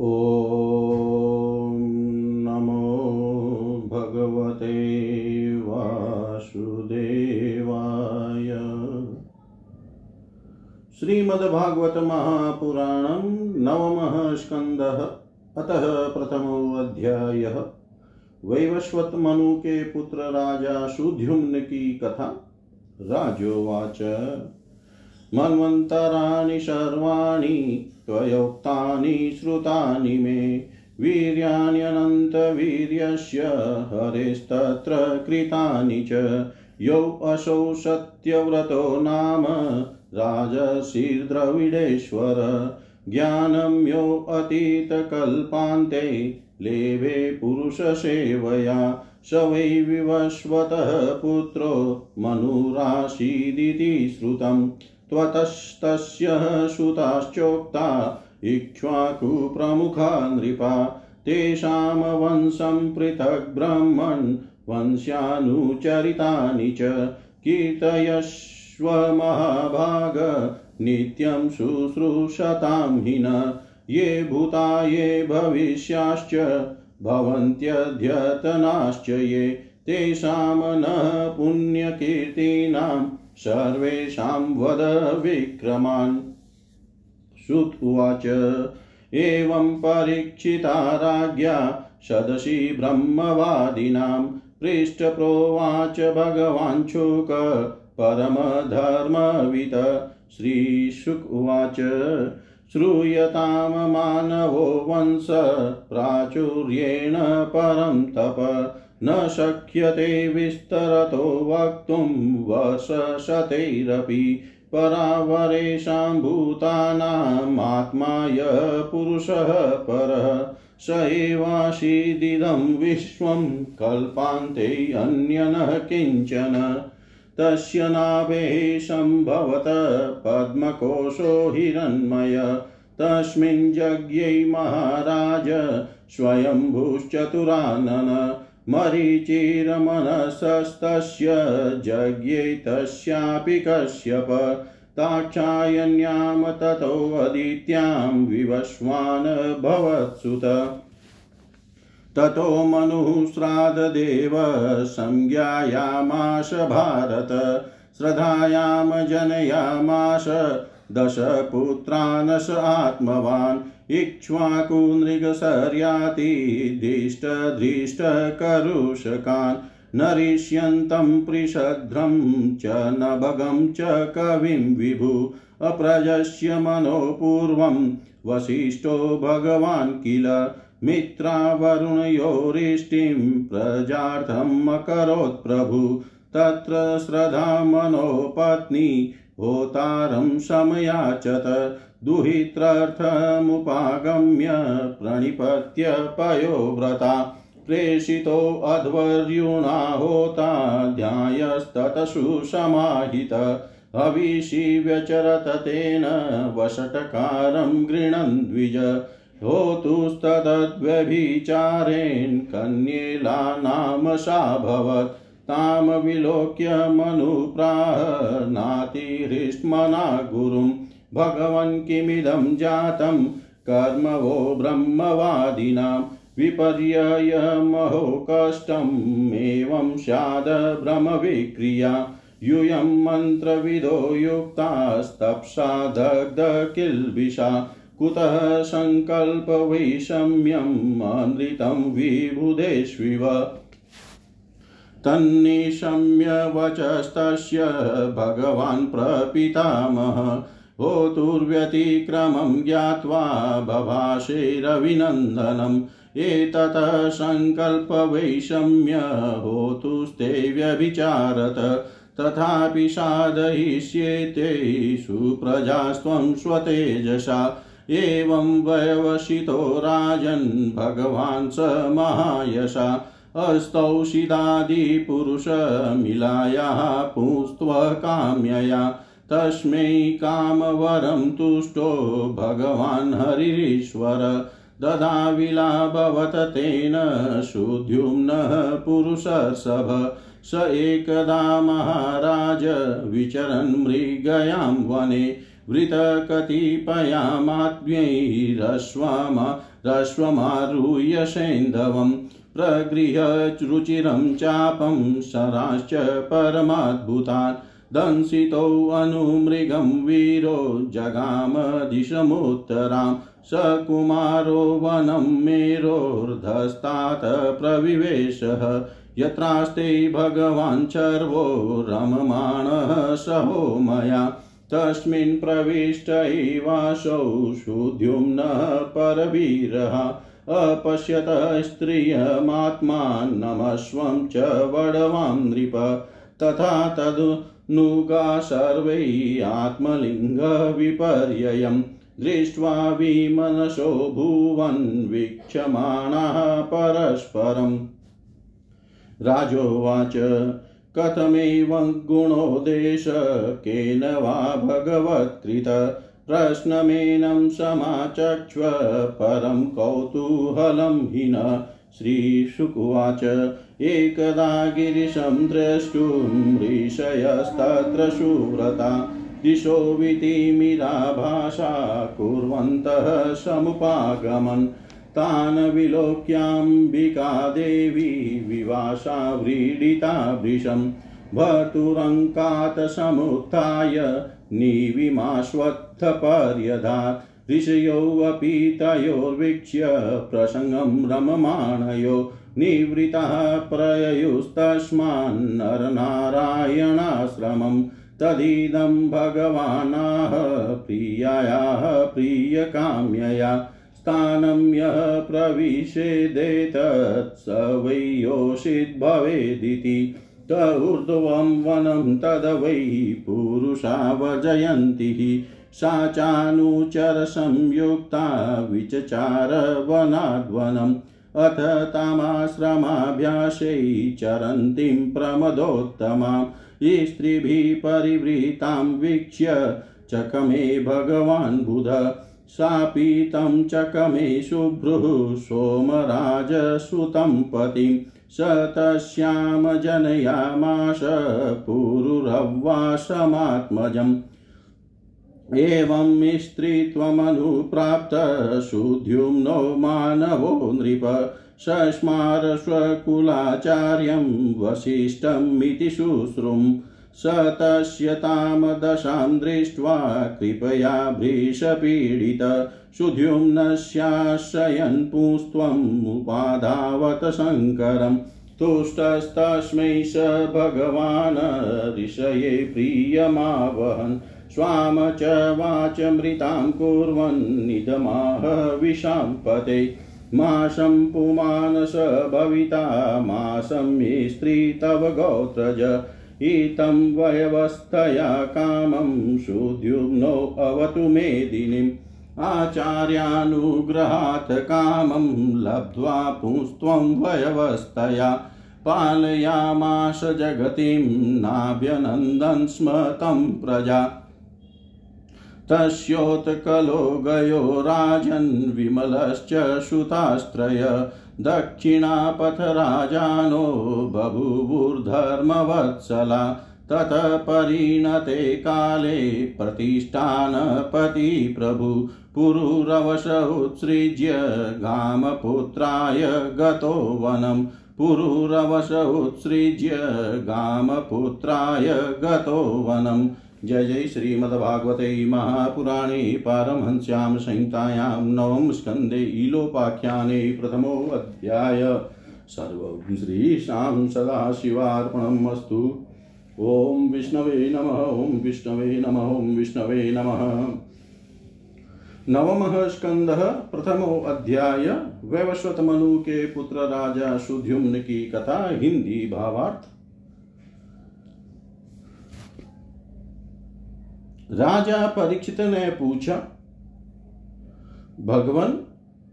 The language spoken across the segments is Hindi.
ॐ नमो भगवते वासुदेवाय। श्रीमद्भागवत महापुराणं नवमः स्कन्दः अतः प्रथमोऽध्यायः। वैवस्वत मनु के पुत्र राजा सुद्युम्न की कथा, राजोवाच। मन्वन्तराणि सर्वाणि त्वयोक्तानि श्रुतानि मे वीर्याण्यनन्तवीर्यस्य हरेस्तत्र कृतानि च यौ असौ सत्यव्रतो नाम राजशीर्द्रविडेश्वर ज्ञानं यो अतीतकल्पान्ते लेभे पुरुषसेवया स वै विवस्वतः पुत्रो मनुराशीदिति श्रुतम्। त्वतस्तस्य सुताश्चोक्ता इक्ष्वाकुप्रमुखा नृपा। तेषां वंशं पृथक् ब्रह्मन् वंश्यानुचरितानि च कीर्तयस्व महाभाग नित्यं शुश्रूषतां हि न ये भूता, ये भविष्याश्च भवन्त्यद्यतनाश्च ये। तेषां न पुण्यकीर्तीनां सर्वेषां वद विक्रमान्। श्रुत उवाच, एवं परीक्षिता राज्ञा सदसि ब्रह्मवादिनां पृष्ठप्रोवाच भगवान् शुक, परमधर्मवित्। श्रीशुक उवाच श्रूयतां मानवो वंश प्राचुर्येण परं तप। न शक्यते विस्तरतो वक्तुं वर्षशतैरपि परावरेषां भूतानामात्मा य पुरुषः परः स एवाशीदिदं विश्वं कल्पान्ते अन्यनः किंचन। तस्य नाभे सम्भवत पद्मकोशो हिरण्मय। तस्मिन् महाराज स्वयंभुश्चतुरानन। मरीचिरमनसस्तस्य यज्ञै तस्यापि कश्यप दाक्षायण्यां ततोऽदित्यां विवस्वान् भवत्सुत। ततो मनुः श्राद्धदेव संज्ञायामाश भारत श्रद्धायां जनयामाश दशपुत्रानश आत्मवान्। इक्ष्वाकुनृगसर्यातिदिष्टधृष्टकरुषकान् नरिष्यन्तं पृषध्रं च नभगं च कविं विभु अप्रजस्य मनो पूर्वं वसिष्ठो भगवान् किल मित्रावरुणयोरिष्टिं प्रजार्थम् अकरोत् प्रभु तत्र श्रद्धा मनो पत्नी होतारं समयाचत दुहित्रार्थमुपागम्य प्रणिपत्य पयोव्रता प्रेषितोऽध्वर्युणा होता ध्यायस्ततसुसमाहित हविषि व्यचरत तेन वषटकारं गृणन् द्विज, होतुस्तदद्व्यभिचारेण कन्येला नाम साभवत् तां विलोक्य मनुप्राह नातिहृष्मना गुरुं भगवन् किमिदं जातं कर्म वो ब्रह्मवादिनां विपर्ययमहो कष्टमेवं स्याद भ्रमविक्रिया यूयं मन्त्रविदो युक्तास्तप्सा दग्धकिल्बिषा कुतः सङ्कल्पवैषम्यम् अमृतं विबुधेष्विव। तन्निशम्य वचस्तस्य भगवान् प्रपितामह होतुर्व्यतिक्रमं ज्ञात्वा बभाषेरभिनन्दनम् एततः सङ्कल्पवैषम्य होतुस्ते व्यभिचारत। तथापि साधयिष्येते सुप्रजास्त्वं स्वतेजसा। एवं व्यवसितो राजन् भगवान् स महायशा अस्तौषिदादिपुरुषमिलायाः पुस्त्वकाम्यया। तस्मै कामवरं तुष्टो भगवान् हरिरीश्वर ददाविला भवत तेन सुद्युम्नः पुरुषसभ। स एकदा महाराज विचरन् मृगयां वने। वृतकतिपयामात्म्यैरश्वमारुह्य सेन्धवम् प्रगृह्य रुचिरं चापं शराश्च परमाद्भुतान्। दंसितोऽनुमृगं वीरो जगामदिशमुत्तरां सकुमारो वनं मेरोर्धस्तात् प्रविवेशः। यत्रास्ते भगवान् चर्वो रममाणः सहो मया। तस्मिन् प्रविष्टैवासौ शुद्युम्नः परवीरः। अपश्यत स्त्रियमात्मानमश्वं च वडवां नृप। तथा तदनुगा सर्वै आत्मलिङ्गविपर्ययम् दृष्ट्वा विमनसो भुवन् वीक्षमाणाः परस्परम्। राजोवाच, कथमेवं गुणोदेश केन वा भगवत्कृत? प्रश्नमेनं समाचक्ष्व, परं कौतूहलं हि न श्रीशुकुवाच एकदा गिरिशं द्रष्टुं ऋषयस्तत्र सुव्रता। दिशो वितिमिराभाषा कुर्वन्तः समुपागमन्। तान् विलोक्याम्बिका देवी विवासा व्रीडिता वृषम् भर्तुरङ्कात् समुत्थाय ऋषयोऽपि तयोर्वीक्ष्य प्रसङ्गं रममाणयो। निवृतः प्रययुस्तस्मान्नरनारायणाश्रमम् तदिदं भगवानाः प्रियायाः प्रियकाम्यया स्थानं यः प्रविशेदेतत् स वै योषिद्भवेदिति त ऊर्ध्वं वनं तद वै पुरुषा वर्जयन्ति सा चानुचरसंयुक्ता विचचार वनाद्वनम् अथ तामाश्रमाभ्यासै चरन्तीं प्रमदोत्तमां। स्त्रीभिः परिवृतां वीक्ष्य चकमे भगवान् बुध। सापि तं चकमे शुभ्रुः सोमराजसुतं पतिम् स तस्यां जनयामाश पुरुरव्वासमात्मजम्। एवं स्त्रीत्वमनुप्राप्त सुद्युम्नो मानवो नृप सस्मारस्वकुलाचार्यं वसिष्ठमिति शुश्रुम् स तस्य तां दशां दृष्ट्वा कृपया भृशपीडित सुद्युम्नस्याश्रयन् पुस्त्वमुपाधावत शङ्करम्। तुष्टस्तस्मै स भगवान् ऋषये प्रियमावहन्। स्वाम च वाचमृतां कुर्वन्निदमाह विशां पते। माशं पुमानस भविता, मे स्त्री तव गोत्रज। इतं वयवस्थया कामं सुद्युम्नो अवतु मेदिनीम् आचार्यानुग्रहात् कामं लब्ध्वा पुंस्त्वं वयवस्थया। पालयामाश जगतिं नाभ्यनन्दन् स्म तं प्रजा। तस्योत्कलो गयो राजन् विमलश्च श्रुतास्त्रय दक्षिणापथराजानो बभूवुर्धर्मवत्सला। ततः परिणते काले प्रतिष्ठानपति प्रभु। पुरुरवश उत्सृज्य गामपुत्राय गतो वनम् पुरुरवश उत्सृज्य गामपुत्राय गतो वनम् जय जय श्रीमद्भागवते महापुराणे पारमहंस्यां संहितायां नवम स्कन्धे ईलोपाख्याने प्रथमोऽध्याय। सर्वं श्रीशां सदाशिवार्पणम् अस्तु। ॐ विष्णवे नमः, ॐ विष्णवे नमः, ॐ विष्णवे नमः। नवमः स्कंदः प्रथमो अध्याय वैवस्वत मनु के पुत्र राजा सुद्युम्न की कथा हिंदी भावार्थ। राजा परीक्षित ने पूछा, भगवान,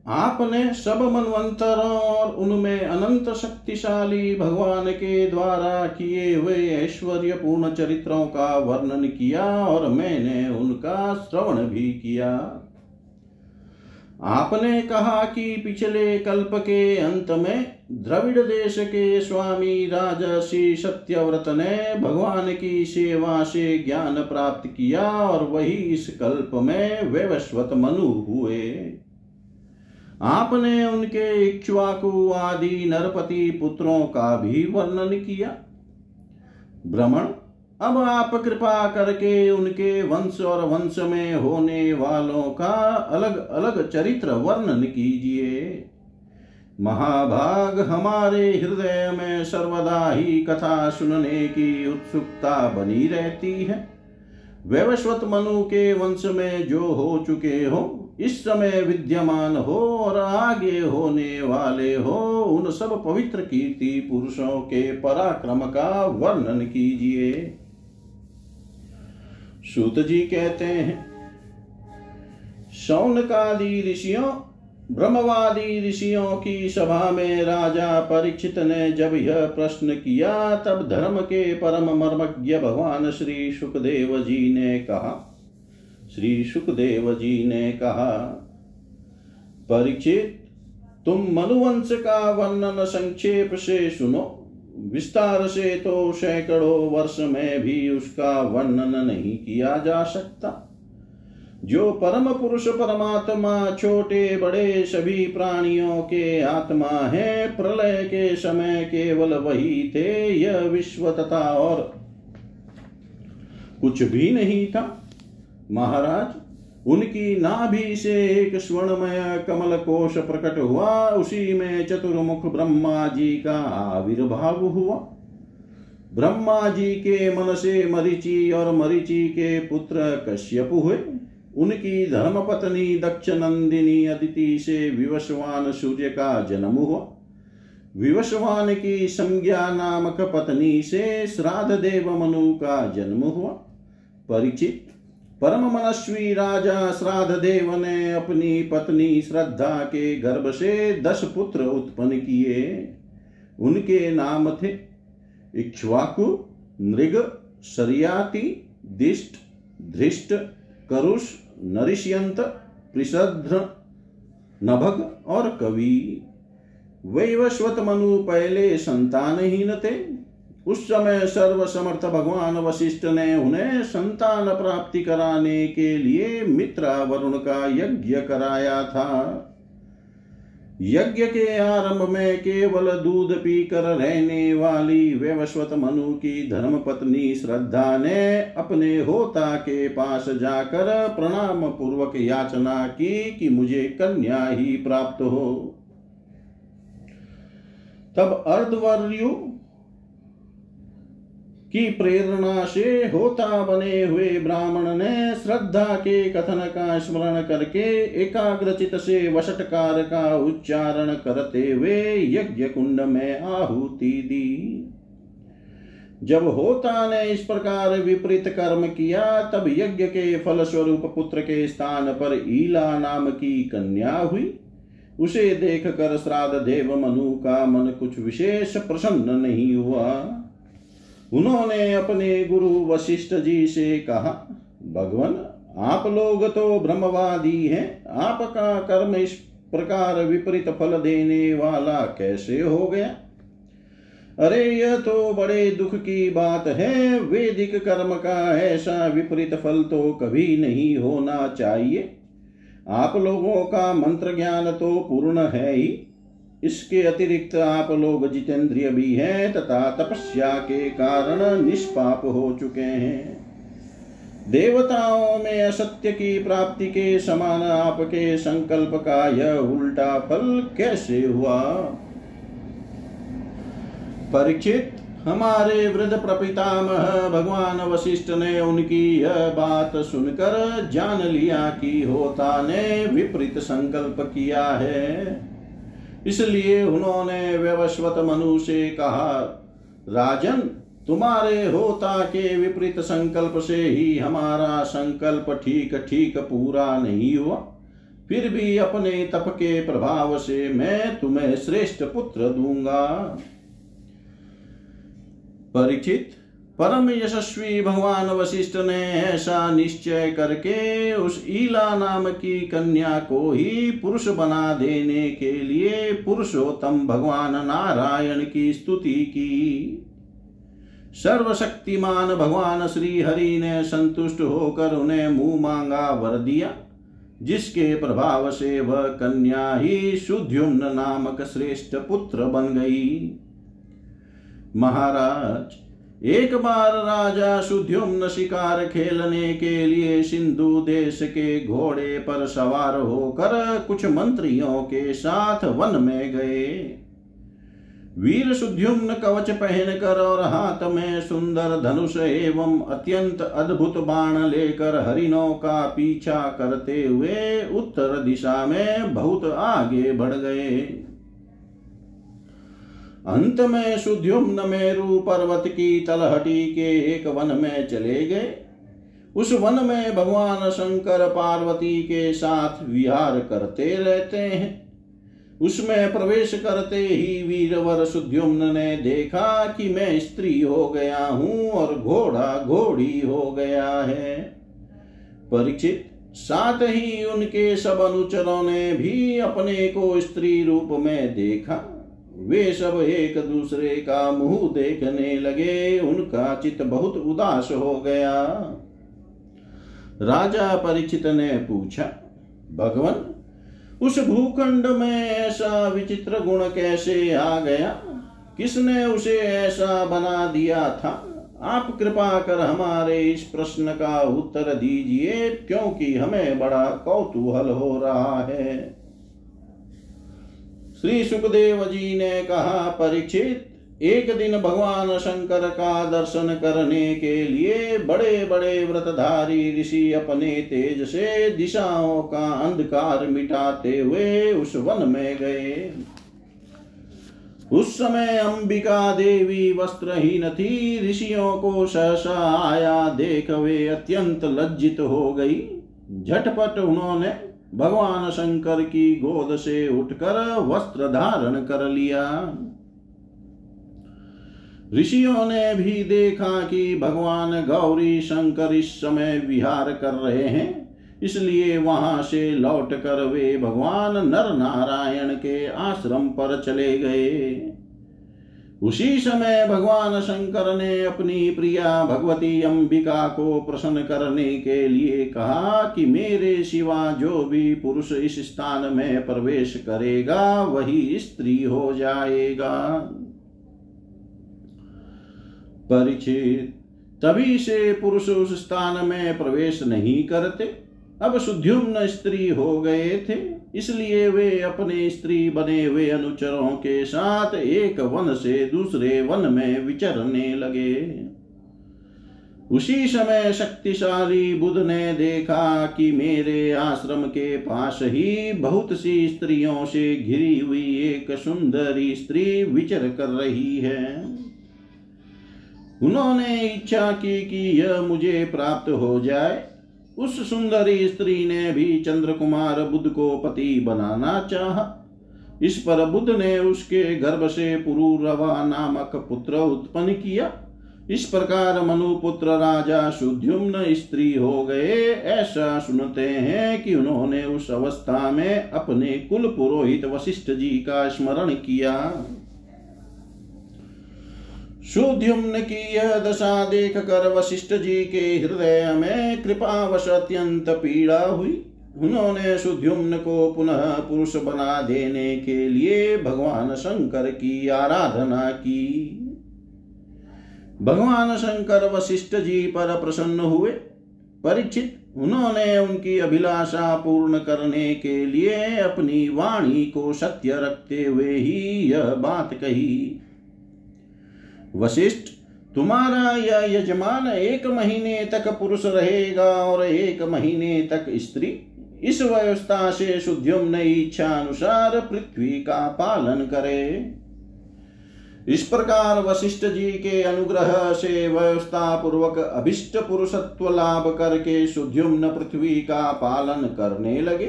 आपने सब मनवंतरों और उनमें अनंत शक्तिशाली भगवान के द्वारा किए हुए ऐश्वर्य पूर्ण चरित्रों का वर्णन किया और मैंने उनका श्रवण भी किया। आपने कहा कि पिछले कल्प के अंत में द्रविड़ देश के स्वामी राजसी सत्यव्रत ने भगवान की सेवा से ज्ञान प्राप्त किया और वही इस कल्प में वैवस्वत मनु हुए। आपने उनके इक्ष्वाकु आदि नरपति पुत्रों का भी वर्णन किया। भ्रमण अब आप कृपा करके उनके वंश और वंश में होने वालों का अलग अलग चरित्र वर्णन कीजिए। महाभाग हमारे हृदय में सर्वदा ही कथा सुनने की उत्सुकता बनी रहती है। वैवस्वत मनु के वंश में जो हो चुके हो, इस समय विद्यमान हो और आगे होने वाले हो, उन सब पवित्र कीर्ति पुरुषों के पराक्रम का वर्णन कीजिए। सूत जी कहते हैं, शौनकादि ऋषियों ब्रह्मवादी ऋषियों की सभा में राजा परीक्षित ने जब यह प्रश्न किया, तब धर्म के परम मर्मज्ञ भगवान श्री सुखदेव जी ने कहा, श्री सुखदेव जी ने कहा, परीक्षित, तुम मनुवंश का वर्णन संक्षेप से सुनो। विस्तार से तो सैकड़ों वर्ष में भी उसका वर्णन नहीं किया जा सकता। जो परम पुरुष परमात्मा छोटे बड़े सभी प्राणियों के आत्मा है, प्रलय के समय केवल वही थे, यह विश्व तथा और। कुछ भी नहीं था। महाराज, उनकी नाभि से एक स्वर्णमय कमल कोश प्रकट हुआ, उसी में चतुर्मुख ब्रह्मा जी का आविर्भाव हुआ। ब्रह्मा जी के मन से मरिचि और मरिचि के पुत्र कश्यप हुए। उनकी धर्म पत्नी दक्ष नंदिनी अदिति से विवस्वान सूर्य का जन्म हुआ। विवस्वान की संज्ञा नामक पत्नी से श्राद्ध देव मनु का जन्म हुआ। परिचित परम मनस्वी राजा श्राद्ध देव ने अपनी पत्नी श्रद्धा के गर्भ से दस पुत्र उत्पन्न किए। उनके नाम थे इक्ष्वाकु, नृग शरियाति दिष्ट, धृष्ट, करुष नरिष्यंत प्रिसध्र नभग और कवि। वैवस्वत मनु पहले संतानहीन थे उस समय सर्व समर्थ भगवान वशिष्ठ ने उन्हें संतान प्राप्ति कराने के लिए मित्रा वरुण का यज्ञ कराया था। यज्ञ के आरंभ में केवल दूध पीकर रहने वाली वेवस्वत मनु की धर्म पत्नी श्रद्धा ने अपने होता के पास जाकर प्रणाम पूर्वक याचना की कि मुझे कन्या ही प्राप्त हो। तब अर्धवर्यु की प्रेरणा से होता बने हुए ब्राह्मण ने श्रद्धा के कथन का स्मरण करके एकाग्रचित से वशटकार का उच्चारण करते हुए यज्ञ कुंड में आहुति दी। जब होता ने इस प्रकार विपरीत कर्म किया, तब यज्ञ के फल स्वरूप पुत्र के स्थान पर ईला नाम की कन्या हुई। उसे देख कर श्राद्ध देव मनु का मन कुछ विशेष प्रसन्न नहीं हुआ। उन्होंने अपने गुरु वशिष्ठ जी से कहा, भगवान, आप लोग तो ब्रह्मवादी हैं। आपका कर्म इस प्रकार विपरीत फल देने वाला कैसे हो गया? अरे, यह तो बड़े दुख की बात है। वैदिक कर्म का ऐसा विपरीत फल तो कभी नहीं होना चाहिए। आप लोगों का मंत्र ज्ञान तो पूर्ण है ही। इसके अतिरिक्त आप लोग जितेंद्रिय भी हैं तथा तपस्या के कारण निष्पाप हो चुके हैं। देवताओं में असत्य की प्राप्ति के समान आपके संकल्प का यह उल्टा फल कैसे हुआ? परीक्षित, हमारे वृद्ध प्रपितामह भगवान वशिष्ठ ने उनकी यह बात सुनकर जान लिया कि होता ने विपरीत संकल्प किया है। इसलिए उन्होंने व्यवस्वत मनु से कहा, राजन, तुम्हारे होता के विपरीत संकल्प से ही हमारा संकल्प ठीक ठीक पूरा नहीं हुआ। फिर भी अपने तप के प्रभाव से मैं तुम्हें श्रेष्ठ पुत्र दूँगा। परीक्षित परम यशस्वी भगवान वशिष्ठ ने ऐसा निश्चय करके उस ईला नाम की कन्या को ही पुरुष बना देने के लिए पुरुषोत्तम भगवान नारायण की स्तुति की। सर्वशक्तिमान भगवान श्री हरि ने संतुष्ट होकर उन्हें मुँह मांगा, वर दिया, जिसके प्रभाव से वह कन्या ही शुद्युम्न नामक श्रेष्ठ पुत्र बन गई। महाराज एक बार राजा सुद्युम्न शिकार खेलने के लिए सिंधु देश के घोड़े पर सवार होकर कुछ मंत्रियों के साथ वन में गए। वीर सुद्युम्न कवच पहनकर और हाथ में सुंदर धनुष एवं अत्यंत अद्भुत बाण लेकर हरिणों का पीछा करते हुए उत्तर दिशा में बहुत आगे बढ़ गए। अंत में सुद्युम्न मेरु पर्वत की तलहटी के एक वन में चले गए। उस वन में भगवान शंकर पार्वती के साथ विहार करते रहते हैं। उसमें प्रवेश करते ही वीरवर सुद्युम्न ने देखा कि मैं स्त्री हो गया हूँ और घोड़ा घोड़ी हो गया है। परीक्षित, साथ ही उनके सब अनुचरों ने भी अपने को स्त्री रूप में देखा। वे सब एक दूसरे का मुँह देखने लगे। उनका चित बहुत उदास हो गया। राजा परीक्षित ने पूछा, भगवान, उस भूखंड में ऐसा विचित्र गुण कैसे आ गया? किसने उसे ऐसा बना दिया था? आप कृपा कर हमारे इस प्रश्न का उत्तर दीजिए, क्योंकि हमें बड़ा कौतूहल हो रहा है। श्री सुखदेव जी ने कहा, परीक्षित, एक दिन भगवान शंकर का दर्शन करने के लिए बड़े बड़े व्रतधारी ऋषि अपने तेज से दिशाओं का अंधकार मिटाते हुए उस वन में गए। उस समय अंबिका देवी वस्त्रहीन थी। ऋषियों को सहसा आया देख वे अत्यंत लज्जित हो गई। झटपट उन्होंने भगवान शंकर की गोद से उठकर वस्त्र धारण कर लिया। ऋषियों ने भी देखा कि भगवान गौरी शंकर इस समय विहार कर रहे हैं, इसलिए वहाँ से लौट कर वे भगवान नर नारायण के आश्रम पर चले गए। उसी समय भगवान शंकर ने अपनी प्रिया भगवती अंबिका को प्रसन्न करने के लिए कहा कि मेरे सिवा जो भी पुरुष इस स्थान में प्रवेश करेगा, वही स्त्री हो जाएगा। परीक्षित तभी से पुरुष उस स्थान में प्रवेश नहीं करते। अब सुद्युम्न स्त्री हो गए थे। इसलिए वे अपने स्त्री बने हुए अनुचरों के साथ एक वन से दूसरे वन में विचरने लगे। उसी समय शक्तिशाली बुद्ध ने देखा कि मेरे आश्रम के पास ही बहुत सी स्त्रियों से घिरी हुई एक सुंदरी स्त्री विचर कर रही है। उन्होंने इच्छा की कि यह मुझे प्राप्त हो जाए। उस सुंदरी स्त्री ने भी चंद्र कुमार बुद्ध को पति बनाना चाहा। इस पर बुद्ध ने उसके गर्भ से पुरुरवा नामक पुत्र उत्पन्न किया। इस प्रकार मनुपुत्र राजा सुद्युम्न स्त्री हो गए। ऐसा सुनते हैं कि उन्होंने उस अवस्था में अपने कुल पुरोहित वशिष्ठ जी का स्मरण किया। सुद्युम्न की यह दशा देख कर वशिष्ठ जी के हृदय में कृपावश अत्यंत पीड़ा हुई। उन्होंने सुद्युम्न को पुनः पुरुष बना देने के लिए भगवान शंकर की आराधना की। भगवान शंकर वशिष्ठ जी पर प्रसन्न हुए। परीक्षित उन्होंने उनकी अभिलाषा पूर्ण करने के लिए अपनी वाणी को सत्य रखते हुए ही यह बात कही। वशिष्ठ, तुम्हारा यह यजमान एक महीने तक पुरुष रहेगा और एक महीने तक स्त्री। इस व्यवस्था से शुद्धिम इच्छा अनुसार पृथ्वी का पालन करे। इस प्रकार वशिष्ठ जी के अनुग्रह से व्यवस्था पूर्वक अभिष्ट पुरुषत्व लाभ करके सुद्युम्न पृथ्वी का पालन करने लगे।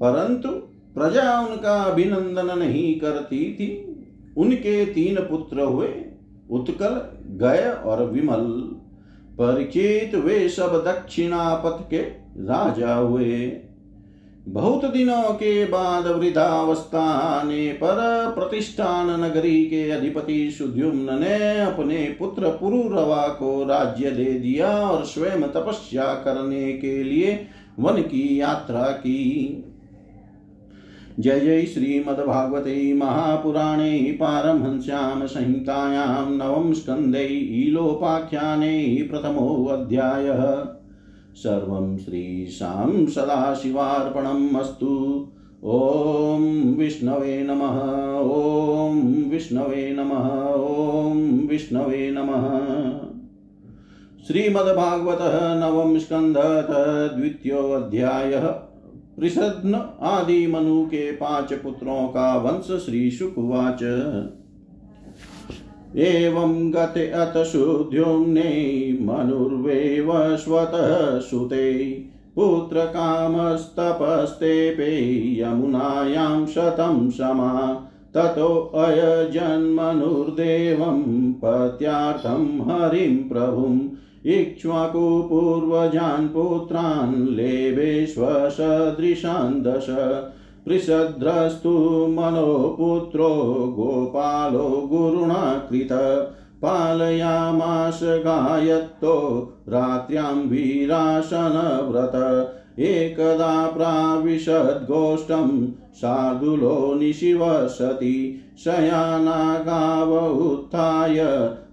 परंतु प्रजा उनका अभिनंदन नहीं करती थी। उनके तीन पुत्र हुए। उत्कल, गय और विमल, परिचित वे सब दक्षिणापथ के राजा हुए। बहुत दिनों के बाद वृद्धावस्था आने पर प्रतिष्ठान नगरी के अधिपति सुद्युम्न ने अपने पुत्र पुरुरवा को राज्य दे दिया और स्वयं तपस्या करने के लिए वन की यात्रा की। जय जय श्रीमद्भागवते महापुराणे पारमहंस्यां संहितायां नवम स्कन्धे ईलोपाख्याने प्रथमोऽध्यायः। सर्वं श्रीशां सदाशिवार्पणम् ॐ विष्णवे नमः, ॐ विष्णवे नमः, ॐ विष्णवे नमः। श्रीमद्भागवतः नवम स्कन्धः द्वितीयोऽध्यायः पृषद्न आदि मनु के पाँच पुत्रों का वंश श्री शुकवाच। एवं गते अत शुद्ध्युम्ने मनुर्वेव स्वतः सुते। पुत्रकामस्तपस्तेपे यमुनायां शतं समा ततोऽयजन्मनुर्देवं पत्यार्थं हरिं प्रभुम्। इक्ष्वाकुपूर्वजान् पुत्रान् लेवेष्वसदृशान् दश पृषद्रस्तु मनोपुत्रो गोपालो गुरुणा कृत पालयामास गायत्तो रात्र्यां वीरासनव्रत। एकदा प्राविशद्गोष्ठं शार्दूलो निशिवसति शयानागाव उत्थाय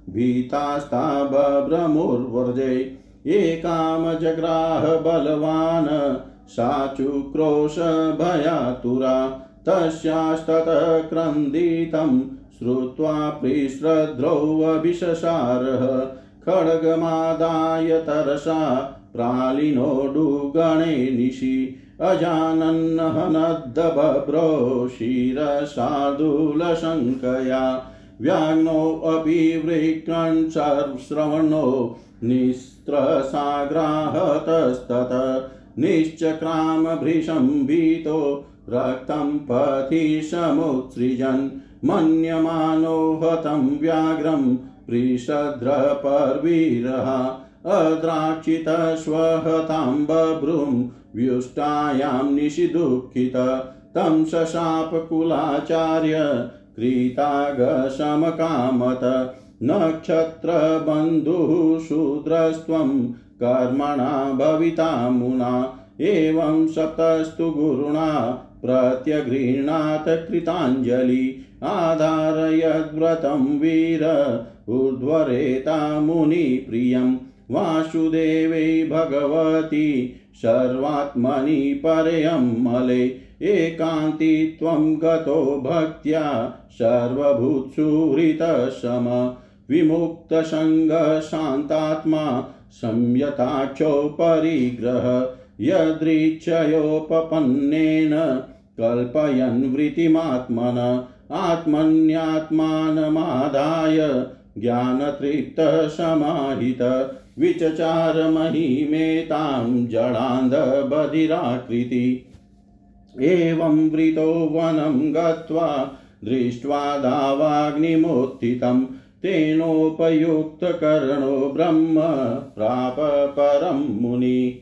भीतास्ता बभ्रमुर्वर्जे एकामजग्राह बलवान् साचुक्रोशभयातुरा तस्यास्ततः क्रन्दितं श्रुत्वा प्रिश्रद्रौऽभिशसारः खड्गमादाय तरसा प्रालिनोडुगणे निशि। अजानन्नहनद्दबभ्रो शिरशार्दूलशङ्कया व्याघ्नोऽपि वृक्रन् श्रवणो निस्त्रसाग्राहतस्तत निश्चक्राम भृशं भीतो रक्तं पथि समुत्सृजन्, मन्यमानो हतं व्याघ्रं पृषद्रपर्वीरः अद्राक्षितस्वहतां बभ्रुं व्युष्टायां निशिदुःखित, तं शशापकुलाचार्य क्रीतागशमकामत नक्षत्रबन्धुः शूद्रस्त्वं कर्मणा भविता मुना। एवं सप्तस्तु गुरुणा प्रत्यगृह्णात् कृताञ्जलि। आधारयद्व्रतं वीर ऊर्ध्वरेता मुनिप्रियं वासुदेवे भगवती सर्वात्मनि परयं मले। एकान्ति त्वं गतो भक्त्या सर्वभूत्सुहृतसम विमुक्तसङ्गशान्तात्मा संयताक्षो परिग्रह यदृच्छयोपपन्नेन कल्पयन् वृत्तिमात्मन, आत्मन्यात्मानमादाय ज्ञानतृप्तः समाहित विचचार महिमेतां जडान्धबधिराकृति। एवं वृतो वनं गत्वा दृष्ट्वा दावाग्निमुत्थितं, तेनोपयुक्तकर्णो ब्रह्म प्राप परं मुनि।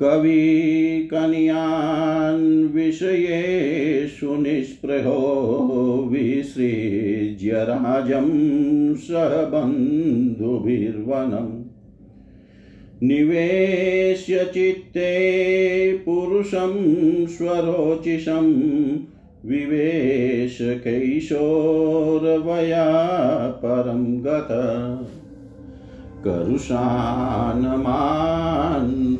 कविकन्यान्विषयेषु निःस्पृहो विसृज्य राजं सह बन्धुभिर्वनम् निवेश्य चित्ते पुरुषं स्वरोचिषं विवेश कैशोरवया परं गत। करुषानमान्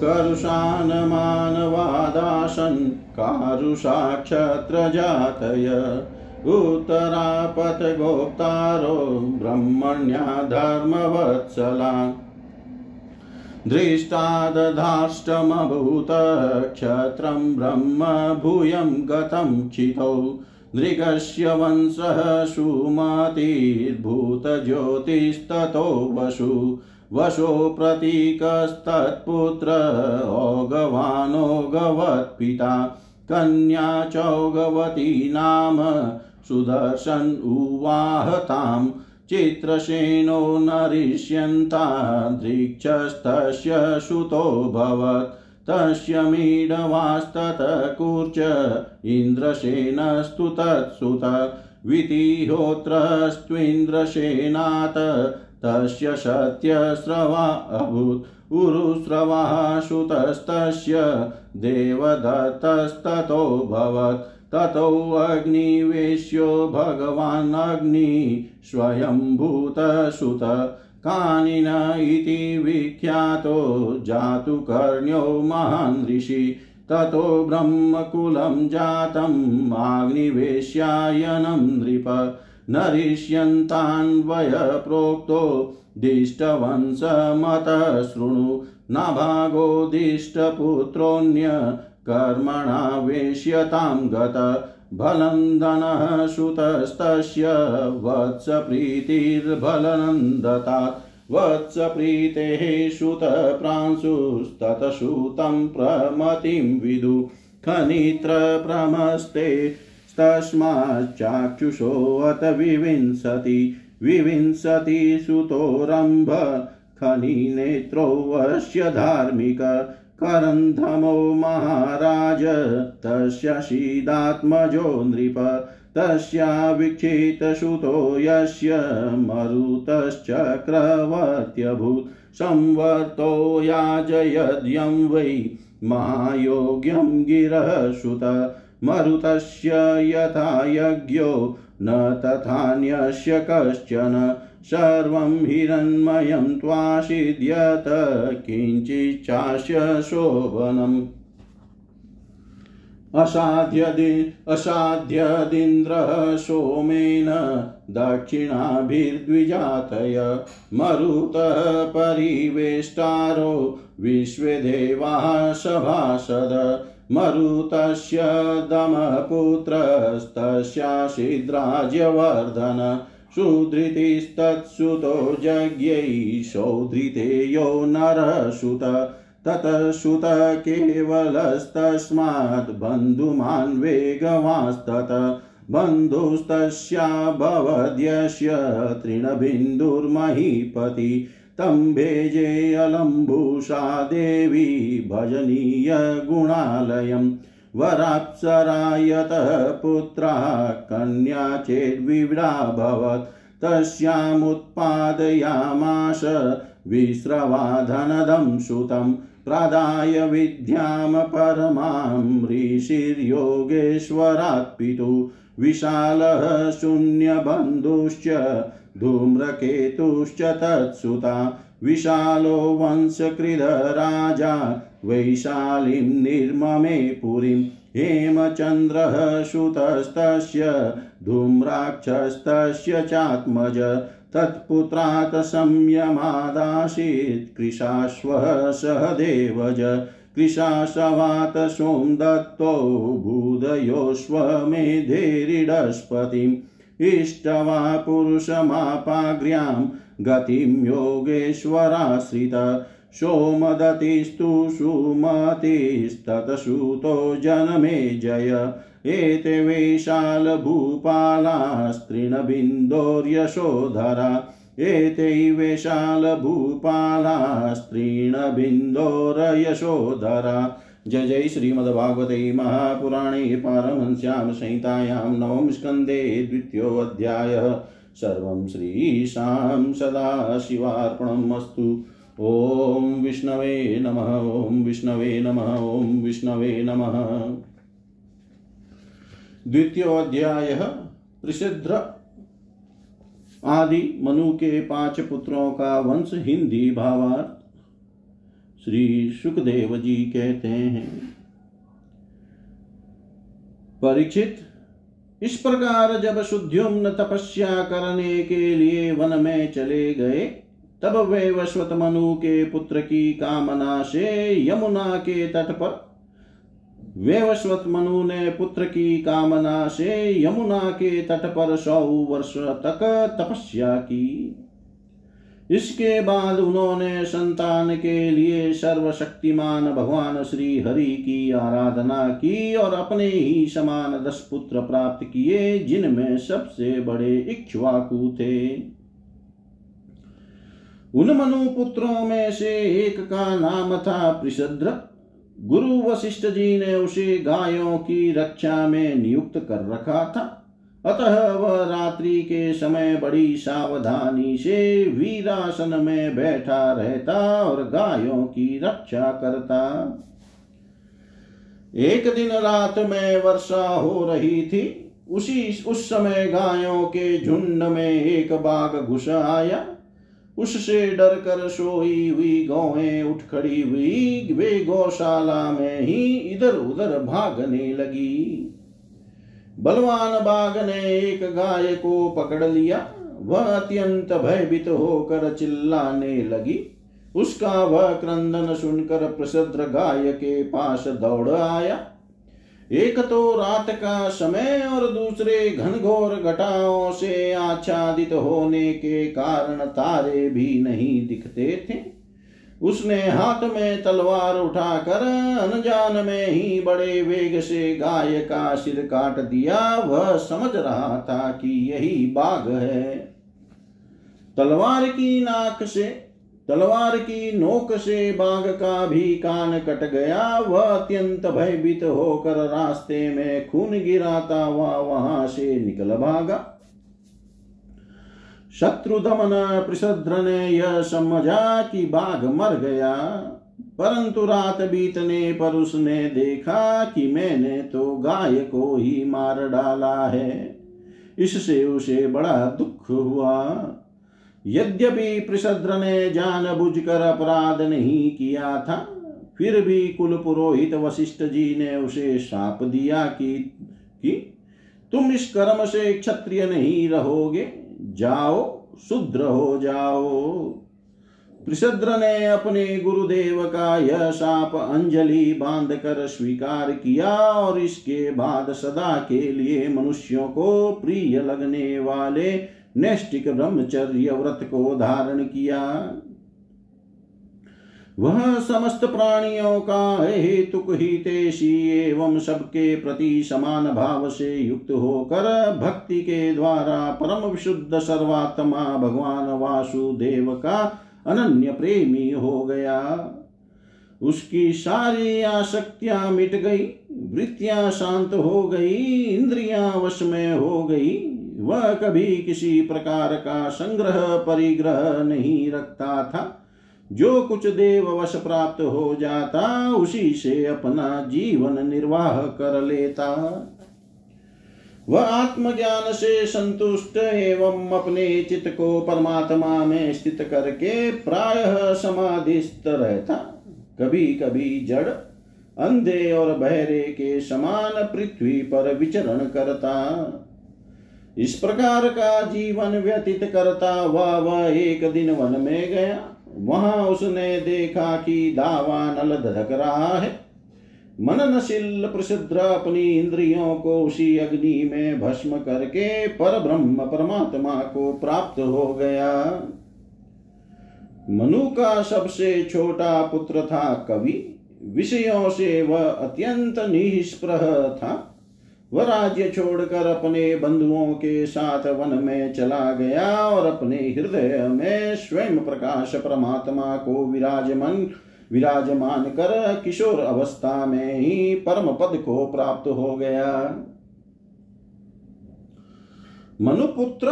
करुषानमानवादासन् कारुषाक्षत्रजातय। उत्तरापथगोप्तारो ब्रह्मण्या धर्मवत्सला दृष्टादधाष्टमभूत क्षत्रं ब्रह्म भूयं गतं क्षितौ नृगस्य वंशः सुमतिर्भूतज्योतिस्ततो वसु। वशो प्रतीकस्तत्पुत्र ओगवानोगवत्पिता। कन्या चौगवती नाम सुदर्शन उवाहताम् चित्रसेनो नरिष्यन्तादृक्षस्तस्य सुतोऽभवत् तस्य मीढवास्ततकूर्च इन्द्रसेनस्तु तत्सुत वितिहोत्रस्त्विन्द्रसेनात् तस्य सत्यस्रवा अभूत्। उरुस्रवः सुतस्तस्य देवदत्तस्ततोऽभवत् ततोऽग्निवेश्यो भगवान् अग्नि स्वयंभूतसुत कानिन इति विख्यातो जातुकर्ण्यो महान् ऋषि। ततो ब्रह्मकुलं जातम् आग्निवेश्यायनं नृप। नरिष्यन्तान्वयप्रोक्तो दिष्टवंशमतः शृणु। न भागोदिष्टपुत्रोऽन्य कर्मणा वेश्यतां गत, बलं धनः सुतस्तस्य वत्सप्रीतिर्बलनन्दतात् वत्सप्रीतेः सुतप्रांशुस्ततसुतं प्रमतिं विदु। खनित्रप्रमस्ते तस्माच्चाक्षुषोऽत विविंशति विविंशति सुतोरम्भ खनिनेत्रोऽवश्य धार्मिक। करन्धमो महाराज, तस्य शीदात्मजो नृप तस्यावीक्षितसुतो यस्य मरुतश्चक्रवर्त्यभूत्। संवर्तो याजयद्यं वै महायोग्यं गिरः सुत मरुतस्य यथा यज्ञो न तथान्यस्य कश्चन। सर्वं हिरण्मयं त्वासीद्यत किञ्चिच्चास्य शोभनम् असाध्यदि असाध्यदिन्द्रः सोमेन दक्षिणाभिर्द्विजातय। मरुतः परिवेष्टारो विश्वेदेवाः सभासद। मरुतस्य दमपुत्रस्तस्यासीद्राज्यवर्धन। सुधृतिस्तत्सुतो यज्ञै सौधृतेयो नरसुत ततसुत केवलस्तस्मात् बन्धुमान् वेगवास्तत बन्धुस्तस्याभवद्यस्य तृणबिन्दुर्महीपति तं भेजेऽलम्बुषा देवी भजनीयगुणालयम्। वराप्सरायतः पुत्रा कन्या चेद्विव्राभवत् तस्यामुत्पादयामाश विस्रवाधनदं सुतं। प्रादाय विद्यां परमां ऋषिर्योगेश्वरात् पितुः। विशालः शून्यबन्धुश्च, धूम्रकेतुश्च तत्सुता। विशालो वंशकृधराजा वैशालीं निर्ममे पुरीं। हेमचन्द्रः सुतस्तस्य, धूम्राक्षस्तस्य चात्मज। तत्पुत्रात् संयमादासीत्, कृशाश्वः सह देवज। कृशाशवात् सोमदत्तो भूदयोष्वमेधेरिडस्पतिम् इष्टवा पुरुषमापाग्र्यां, गतिं योगेश्वराश्रित। सोमदतिस्तु सुमतिस्ततसुतो जनमे जय। एते वैशालभूपालास्त्रीणबिन्दोर्यशोधरा एते वैशालभूपालास्त्रीणबिन्दोरयशोधरा जय जय श्रीमद्भागवते महापुराणे पारमहंस्यां संहितायां नवम स्कन्धे द्वितीयोऽध्यायः। सर्वं श्रीशां सदाशिवार्पणम् अस्तु ॐ विष्णवे नमः ॐ विष्णवे नमः ॐ विष्णवे नमः। द्वितीयोऽध्याय प्रसिद्ध आदि मनु के पाँच पुत्रों का वंश हिंदी भावार्थ। श्री सुखदेव जी कहते हैं, परीक्षित, इस प्रकार जब शुद्ध्युम्न तपस्या करने के लिए वन में चले गए तब वे वश्वत मनु के पुत्र की कामना से यमुना के तट पर वेवस्वत मनु ने पुत्र की कामना से यमुना के तट पर सौ वर्ष तक तपस्या की। इसके बाद उन्होंने संतान के लिए सर्वशक्तिमान भगवान श्री हरि की आराधना की और अपने ही समान दस पुत्र प्राप्त किए, जिनमें सबसे बड़े इक्ष्वाकु थे। उन मनु पुत्रों में से एक का नाम था प्रिशद्र। गुरु वशिष्ठ जी ने उसे गायों की रक्षा में नियुक्त कर रखा था। अतः वह रात्रि के समय बड़ी सावधानी से वीरासन में बैठा रहता और गायों की रक्षा करता। एक दिन रात में वर्षा हो रही थी। उसी, उस समय गायों के झुंड में एक बाघ घुस आया। उससे डर कर सोई हुई गौएँ उठ खड़ी हुई, वे गौशाला में ही इधर उधर भागने लगी। बलवान बाघ ने एक गाय को पकड़ लिया, वह अत्यंत भयभीत होकर चिल्लाने लगी। उसका वह क्रंदन सुनकर प्रसिद्ध गाय के पास दौड़ आया। एक तो रात का समय और दूसरे घनघोर घटाओं से आच्छादित होने के कारण तारे भी नहीं दिखते थे। उसने हाथ में तलवार उठाकर अनजान में ही बड़े वेग से गाय का सिर काट दिया। वह समझ रहा था कि यही बाघ है। तलवार की नाक से तलवार की नोक से बाघ का भी कान कट गया, वह अत्यंत भयभीत होकर रास्ते में खून गिराता हुआ वहाँ से निकल भागा। शत्रु दमन प्रसद्र ने यह समझा कि बाघ मर गया, परंतु रात बीतने पर उसने देखा कि मैंने तो गाय को ही मार डाला है। इससे उसे बड़ा दुख हुआ। यद्यपि प्रसद्र ने जान कर अपराध नहीं किया था, फिर भी कुल पुरोहित वशिष्ठ जी ने उसे साप दिया कि कि तुम इस कर्म से क्षत्रिय नहीं रहोगे। जाओ, शुद्र हो जाओ। प्रसद्र ने अपने गुरुदेव का यह साप अंजलि बाँध कर स्वीकार किया और इसके बाद सदा के लिए मनुष्यों को प्रिय लगने वाले नैष्टिक ब्रह्मचर्य व्रत को धारण किया। वह समस्त प्राणियों का हेतुक हितेशी एवं सबके प्रति समान भाव से युक्त होकर भक्ति के द्वारा परम विशुद्ध सर्वात्मा भगवान वासुदेव का अनन्य प्रेमी हो गया। उसकी सारी आसक्तियाँ मिट गई, वृत्तियाँ शांत हो गई, इंद्रियाँ वश में हो गई। वह कभी किसी प्रकार का संग्रह, परिग्रह नहीं रखता था। जो कुछ देव वश प्राप्त हो जाता, उसी से अपना जीवन निर्वाह कर लेता। वह आत्मज्ञान से संतुष्ट एवं अपने चित्त को परमात्मा में स्थित करके प्रायः समाधिस्थ रहता। कभी कभी जड़, अंधे और बहरे के समान पृथ्वी पर विचरण करता। इस प्रकार का जीवन व्यतीत करता वह वह एक दिन वन में गया। वहाँ उसने देखा कि दावा नल धधक रहा है। मननशील प्रसिद्ध अपनी इंद्रियों को उसी अग्नि में भस्म करके पर ब्रह्म परमात्मा को प्राप्त हो गया। मनु का सबसे छोटा पुत्र था कवि। विषयों से वह अत्यंत निष्प्रह था। वह राज्य छोड़कर अपने बंधुओं के साथ वन में चला गया और अपने हृदय में स्वयं प्रकाश परमात्मा को विराजमान विराजमान कर किशोर अवस्था में ही परम पद को प्राप्त हो गया। मनुपुत्र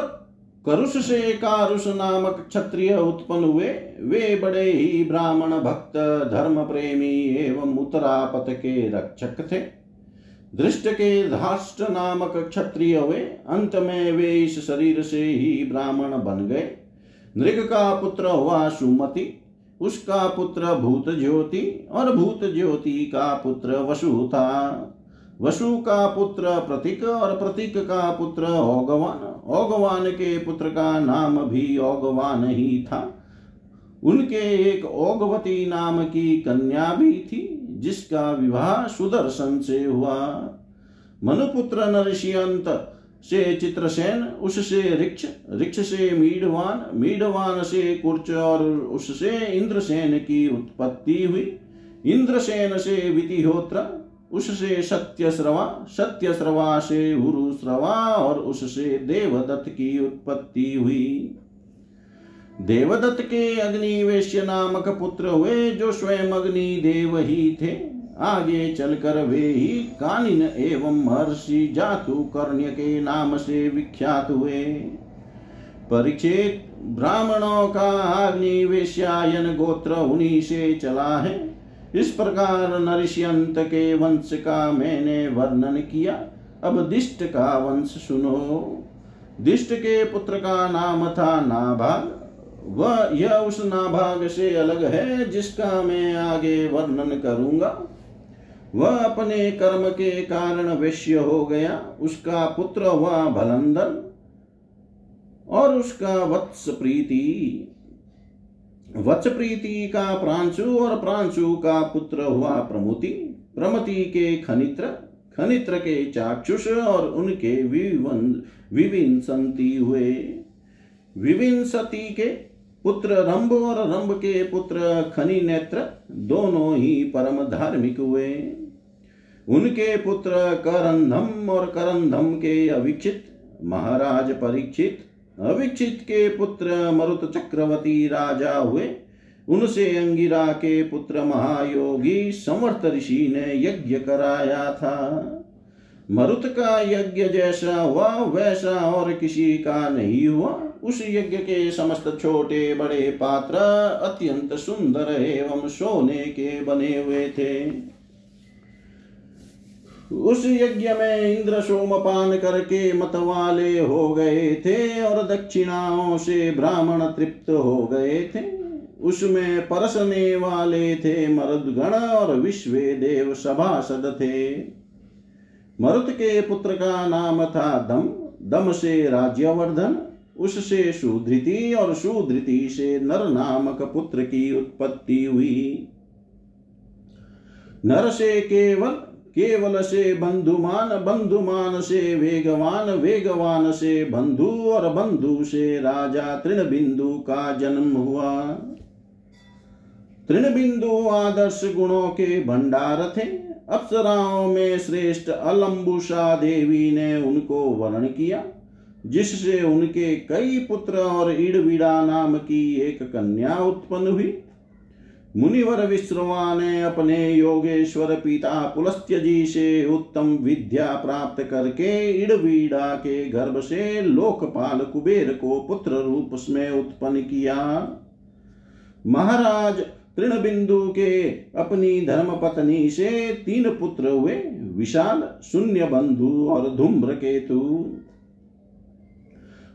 करुष से कारुष नामक क्षत्रिय उत्पन्न हुए। वे बड़े ही ब्राह्मण भक्त, धर्म प्रेमी एवं उत्तरापत के रक्षक थे। दृष्ट के धाष्ट नामक क्षत्रिय हुए अंत में वे इस शरीर से ही ब्राह्मण बन गए। नृग का पुत्र हुआ सुमति, उसका पुत्र भूत ज्योति, और भूत ज्योति का पुत्र वसु था। वसु का पुत्र प्रतीक और प्रतीक का पुत्र ओगवान ओगवान के पुत्र का नाम भी ओगवान ही था। उनके एक ओगवती नाम की कन्या भी थी। जिसका विवाह सुदर्शन से हुआ। मनुपुत्र नरसियंत से चित्रसेन, उससे ऋक्ष ऋक्ष से मीडवान मीडवान से कुर्च और उससे इंद्रसेन की उत्पत्ति हुई। इंद्रसेन से वितिहोत्र, उससे सत्य श्रवा सत्य श्रवा से उरु श्रवा और उससे देवदत्त की उत्पत्ति हुई। देवदत्त के अग्निवेश्य नामक पुत्र हुए, जो स्वयं अग्नि देव ही थे। आगे चलकर वे ही कानिन एवं महर्षि जातु कर्ण्य के नाम से विख्यात हुए। परीक्षित ब्राह्मणों का अग्निवेश्यायन गोत्र उन्हीं से चला है। इस प्रकार नरिष्यंत के वंश का मैंने वर्णन किया। अब दिष्ट का वंश सुनो। दिष्ट के पुत्र का नाम था नाभाग। वह यह उस नाभाग से अलग है जिसका मैं आगे वर्णन करूँगा। वह अपने कर्म के कारण वैश्य हो गया, उसका पुत्र हुआ भलंदन और उसका वत्स प्रीति। वत्स प्रीति का प्रांशु और प्रांशु का पुत्र हुआ प्रमुति। प्रमति के खनित्र खनित्र के चाक्षुष और उनके विविंसंति हुए। विविंसति के पुत्र रंभ और रंभ के पुत्र खनि नेत्र दोनों ही परम धार्मिक हुए। उनके पुत्र करंधम और करंधम के अविक्षित, महाराज परीक्षित, अविक्षित के पुत्र मरुत चक्रवर्ती राजा हुए। उनसे अंगिरा के पुत्र महायोगी समर्थ ऋषि ने यज्ञ कराया था। मरुत का यज्ञ जैसा हुआ, वैसा और किसी का नहीं हुआ। उस यज्ञ के समस्त छोटे बड़े पात्र अत्यंत सुंदर एवं सोने के बने हुए थे। उस यज्ञ में इंद्र सोमपान करके मत वाले हो गए थे और दक्षिणाओं से ब्राह्मण तृप्त हो गए थे। उसमें परसने वाले थे मरुदगण और विश्व देव सभासद थे। मरुत के पुत्र का नाम था दम दम से राज्यवर्धन उससे सुधृति और सुधृति से नर नामक पुत्र की उत्पत्ति हुई। नर से केवल केवल से बंधुमान बंधुमान से वेगवान वेगवान से बंधु और बंधु से राजा तृण बिंदु का जन्म हुआ। तृण बिंदु आदर्श गुणों के भंडार थे। अप्सराओं में श्रेष्ठ अलम्बुषा देवी ने उनको वर्ण किया। जिससे उनके कई पुत्र और इड़विड़ा नाम की एक कन्या उत्पन्न हुई। मुनिवर विश्रवा ने अपने योगेश्वर पिता पुलस्त्य जी से उत्तम विद्या प्राप्त करके इड़वीड़ा के गर्भ से लोकपाल कुबेर को पुत्र रूप में उत्पन्न किया। महाराज तृण बिंदु के अपनी धर्म पत्नी से तीन पुत्र हुए, विशाल, शून्य बंधु और धूम्र केतु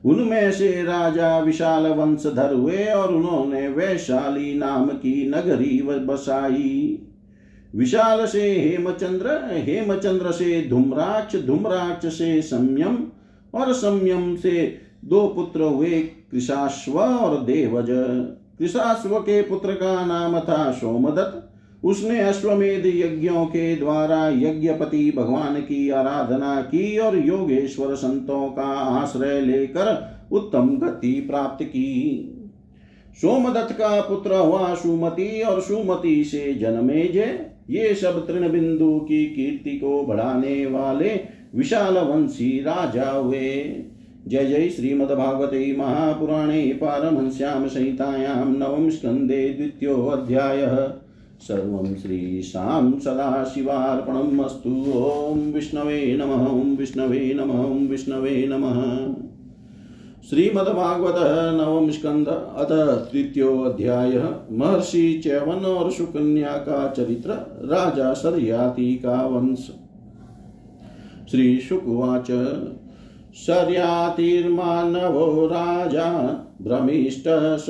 उनमें से राजा विशाल वंशधर हुए और उन्होंने वैशाली नाम की नगरी बसाई। विशाल से हेमचंद्र हेमचंद्र से धूम्राक्ष धूम्राक्ष से संयम और संयम से दो पुत्र हुए कृषाश्व और देवज। कृषाश्व के पुत्र का नाम था सोमदत्त उसने अश्वमेध यज्ञों के द्वारा यज्ञपति भगवान की आराधना की और योगेश्वर संतों का आश्रय लेकर उत्तम गति प्राप्त की। सोमदत्त का पुत्र हुआ सुमति और सुमति से जन्मेज। ये सब तृण बिंदु की कीर्ति को बढ़ाने वाले विशाल वंशी राजा हुए। जय जय श्रीमद्भागवते महापुराणे पारमहंस्यां संहितायां नवम स्कन्धे द्वितीयोऽध्यायः। सर्वं श्रीशां सदाशिवार्पणम् अस्तु। ॐ विष्णवे नमः, ॐ विष्णवे नमः, ॐ विष्णवे नमः। श्रीमद्भागवत नवम स्कंद अथ तृतीयोध्याय महर्षि चैवन और सुकन्या का चरित्र राजा सरयाति का वंश श्री शुकवाच शर्यातिर्मानवो राजा भ्रमिष्ट स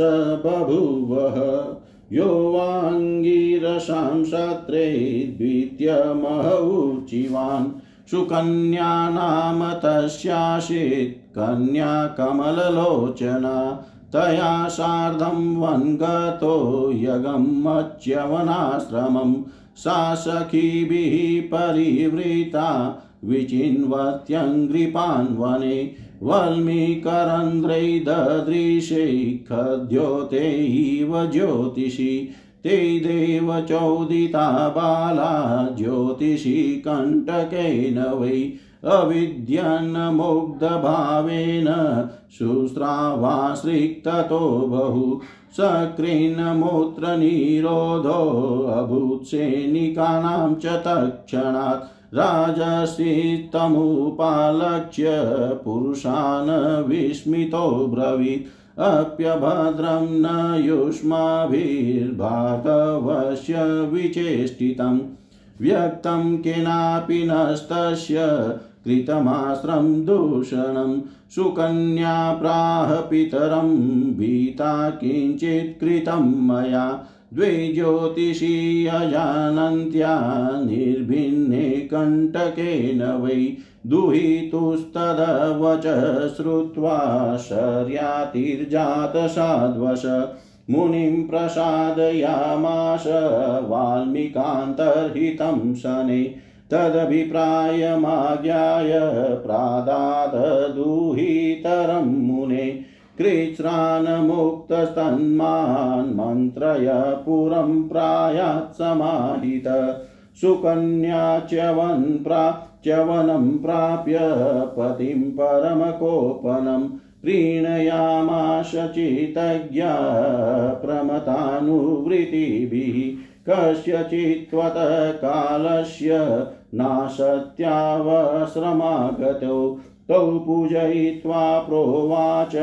बभूवः। यो वाङ्गीरसां सत्रे द्वितीयमहौचिवान् सुकन्या नाम तस्यासीत्, कन्या कमललोचना। तया सार्धं वन्गतो यगमच्यवनाश्रमं सा सखीभिः परिवृता विचिन्वत्यङ्घ्रिपान् वने। वल्मीकरन्ध्रै ददृशै ज्योतिषि। ते देवचोदिता बाला ज्योतिषी कण्टकेन वै अविद्यन्मुग्धभावेन शुस्रावाश्रिक्ततो बहु सकृन्मूत्रनिरोधोऽभूत् सैनिकानां च तत्क्षणात् राजसीतमुपालक्ष्य पुरुषान् विस्मितो ब्रवीत्। अप्यभद्रं न युष्माभिर्भार्गवस्य विचेष्टितम् व्यक्तं केनापि नस्तस्य कृतमास्त्रं दूषणं। सुकन्या प्राह पितरं भीता किञ्चित् कृतं मया। द्वे ज्योतिषी अजानन्त्या निर्भिन्ने कण्टकेन वै दुहितुस्तदवच श्रुत्वा शर्यातिर्जातसाध्वश मुनिं प्रसादयामाश वाल्मीकान्तर्हितं शने तदभिप्रायमाज्ञाय प्रादादुहितरं मुने कृच्छ्रान्मुक्तस्तन्मान् मन्त्रय पुरं प्रायात् समाहित सुकन्या च्यवन् प्रा च्यवनं प्राप्य पतिं परमकोपनम् प्रीणयामाश चितज्ञा प्रमतानुवृत्तिभिः, कस्यचित्त्वतः कालस्य नासत्यावश्रमागतौ तौ पूजयित्वा प्रोवाच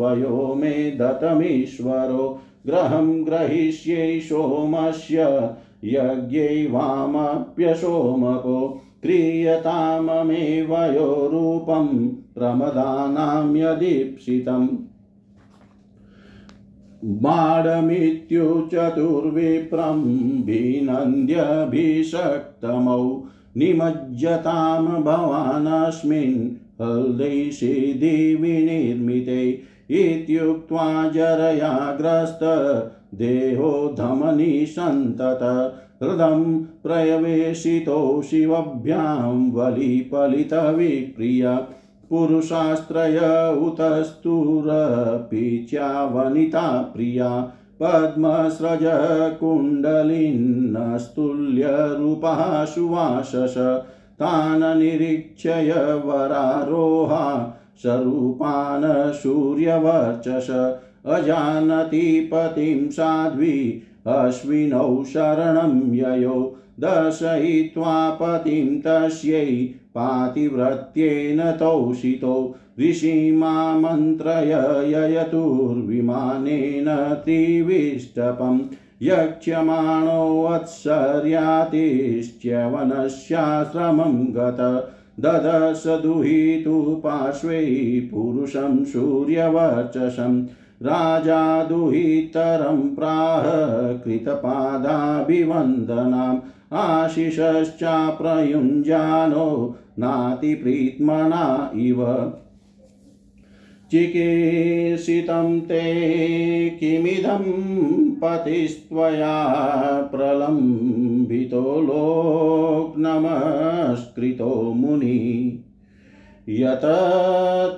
वयो मे दत्तमीश्वरो। ग्रहं ग्रहीष्ये सोमस्य यज्ञैवामप्यसोमको क्रियताममेव यो रूपं प्रमदानां यदीप्सितम् बाणमित्युचतुर्विप्रं भिनन्द्यभिषक्तमौ निमज्जतां भवानस्मिन् हल्दैषिधिविनिर्मिते इत्युक्त्वा जरयाग्रस्त देहो धमनी सन्तत। हृदं प्रयवेशितो शिवभ्यां वलिपलितविप्रिय पुरुषास्त्रय उतस्तुरपीच्या वनिता प्रिया। पद्मस्रज कुण्डलिन्नस्तुल्यरूपः सुवासस। तान् निरीक्षय वरारोहा स्वरूपान् सूर्यवर्चस अजानति पतिं साध्वी, अश्विनौ शरणं ययो, दर्शयित्वा पतिं तस्यै, पातिव्रत्येन तौषितो ऋषिमामन्त्रय ययतुर्विमानेन त्रिविष्टपम्। यक्ष्यमाणोऽत्सर्यातिश्च्यवनस्याश्रमं गत ददश दुहितु पार्श्वे पुरुषं सूर्यवर्चसम् राजा दुहितरं प्राह कृतपादाभिवन्दनाम् आशिषश्चाप्रयुञ्जानो नातिप्रीत्मना इव चिकीर्षितं ते किमिदं पतिस्त्वया प्रलम्बितो लोक्नमस्कृतो मुनि। यत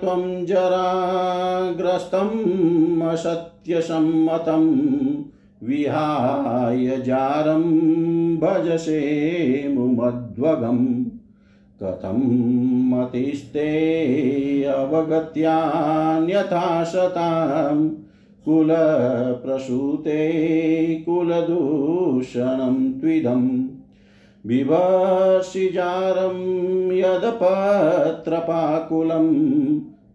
त्वं जराग्रस्तम् असत्यसम्मतं विहाय जारं भजसे मुमध्वगम्। कथं मतिस्ते अवगत्यान्यथा शतां कुलप्रसूते कुलदूषणं त्विदम् बिभर्षिजारं यदपत्रपाकुलं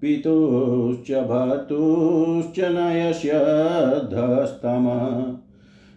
पितुश्च भर्तुश्च नयस्यधस्तम।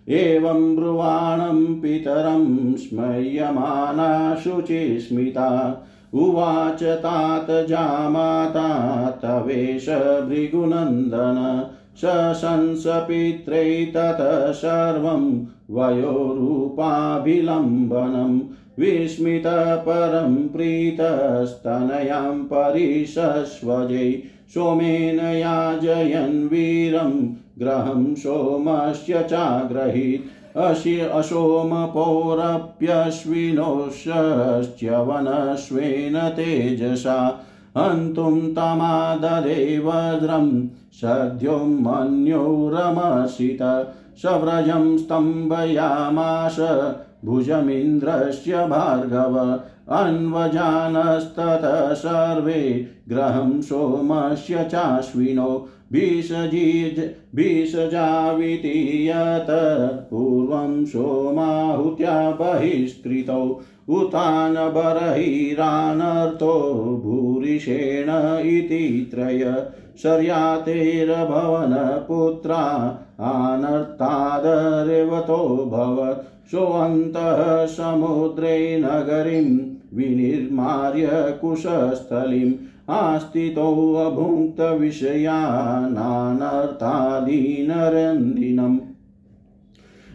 एवं ब्रुवाणं पितरं स्मयमाना शुचिस्मिता उवाच तात जामाता तवेश भृगुनन्दन। शशंसपित्रै ततः सर्वं वयोरूपाभिलम्बनं। विस्मितपरं प्रीतस्तनयां परिशस्वजै सोमेन याजयन् वीरं ग्रहं सोमस्य चाग्रहीत् अशि अशोमपोरप्यश्विनोश्च्यवनश्वेन तेजसा, हन्तुं तमादरे वज्रं सद्यों मन्योरमर्षित सव्रजं स्तम्भयामाश, भुजमिन्द्रस्य भार्गव, अन्वजानस्ततः सर्वे, ग्रहं सोमस्य चाश्विनो भीषजीज भीषजाविति यत् पूर्वं सोमाहुत्या बहिष्कृतौ उतानबर्हिरानर्थो भूरिषेण इति त्रय शर्यातेर्भवनपुत्रा आनर्तादरेवतोऽभवत् सोऽन्तः समुद्रे नगरीं विनिर्मार्य कुशस्थलीम् आस्थितोऽभुङ्क्तविषयानानर्थादीनरन्दिनम्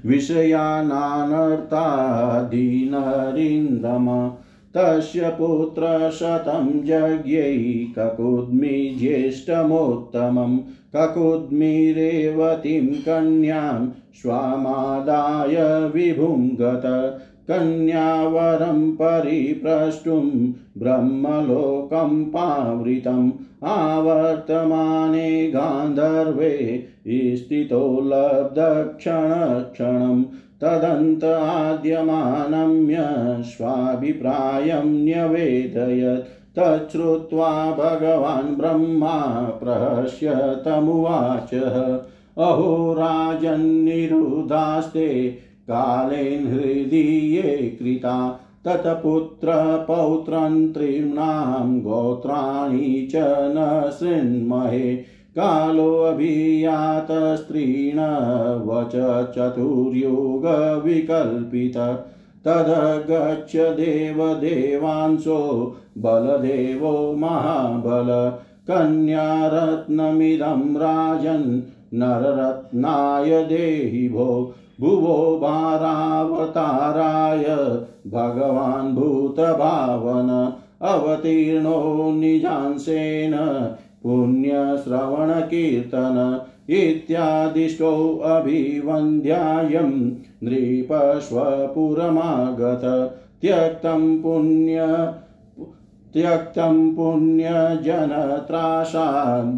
विषयानानर्थादीनरिन्दम। तस्य पुत्रशतं जज्ञै ककुद्मि ज्येष्ठमोत्तमं ककुद्मिरेवतीं कन्यां स्वामादाय विभुं गत कन्यावरं परिप्रष्टुं ब्रह्मलोकं पावृतम् आवर्तमाने गान्धर्वे स्थितो लब्धक्षणक्षणं तदन्त आद्यमानम्य स्वाभिप्रायं न्यवेदयत्। तच्छ्रुत्वा भगवान् ब्रह्मा प्रहस्यतमुवाच। अहो राजन्निरुदास्ते कालेन हृदि ये कृता तत्पुत्रपौत्रन्त्रीणां गोत्राणि च न शृण्महे कालोऽभियातस्त्रीण वच चतुर्युगविकल्पित। तदगच्छ देवदेवांशो बलदेवो महाबल। कन्यारत्नमिदं राजन् नररत्नाय देहि भो भुवो भारावताराय भगवान् भूतभावन अवतीर्णो निजांसेन पुण्यश्रवणकीर्तन इत्यादिष्टोऽभिवन्द्यायं नृपश्वपुरमागत त्यक्तं पुण्य त्यक्तं पुण्यजनत्राशान्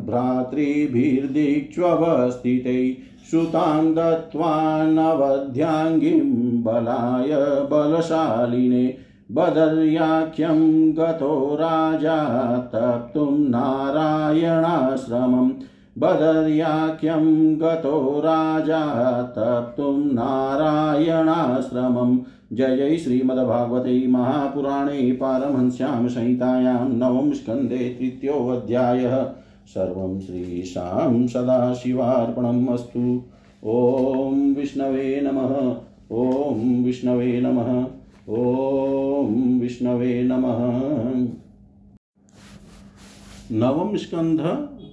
भ्रातृभिर्दिक्ष्वस्थिते श्रुतां दत्त्वानवध्याङ्गीं बलाय बलशालिने बदर्याख्यं गतो राजा तप्तुं नारायणाश्रमम् बदर्याख्यं गतो राजा तप्तुं जय जय श्रीमद्भागवते महापुराणे पारमहंस्यां संहितायां नवम स्कन्धे तृतीयोऽध्यायः। सर्वं श्रीशां सदाशिवार्पणम् अस्तु। ॐ विष्णवे नमः। ॐ विष्णवे नमः। ॐ विष्णवे नमः। नवम स्कंध,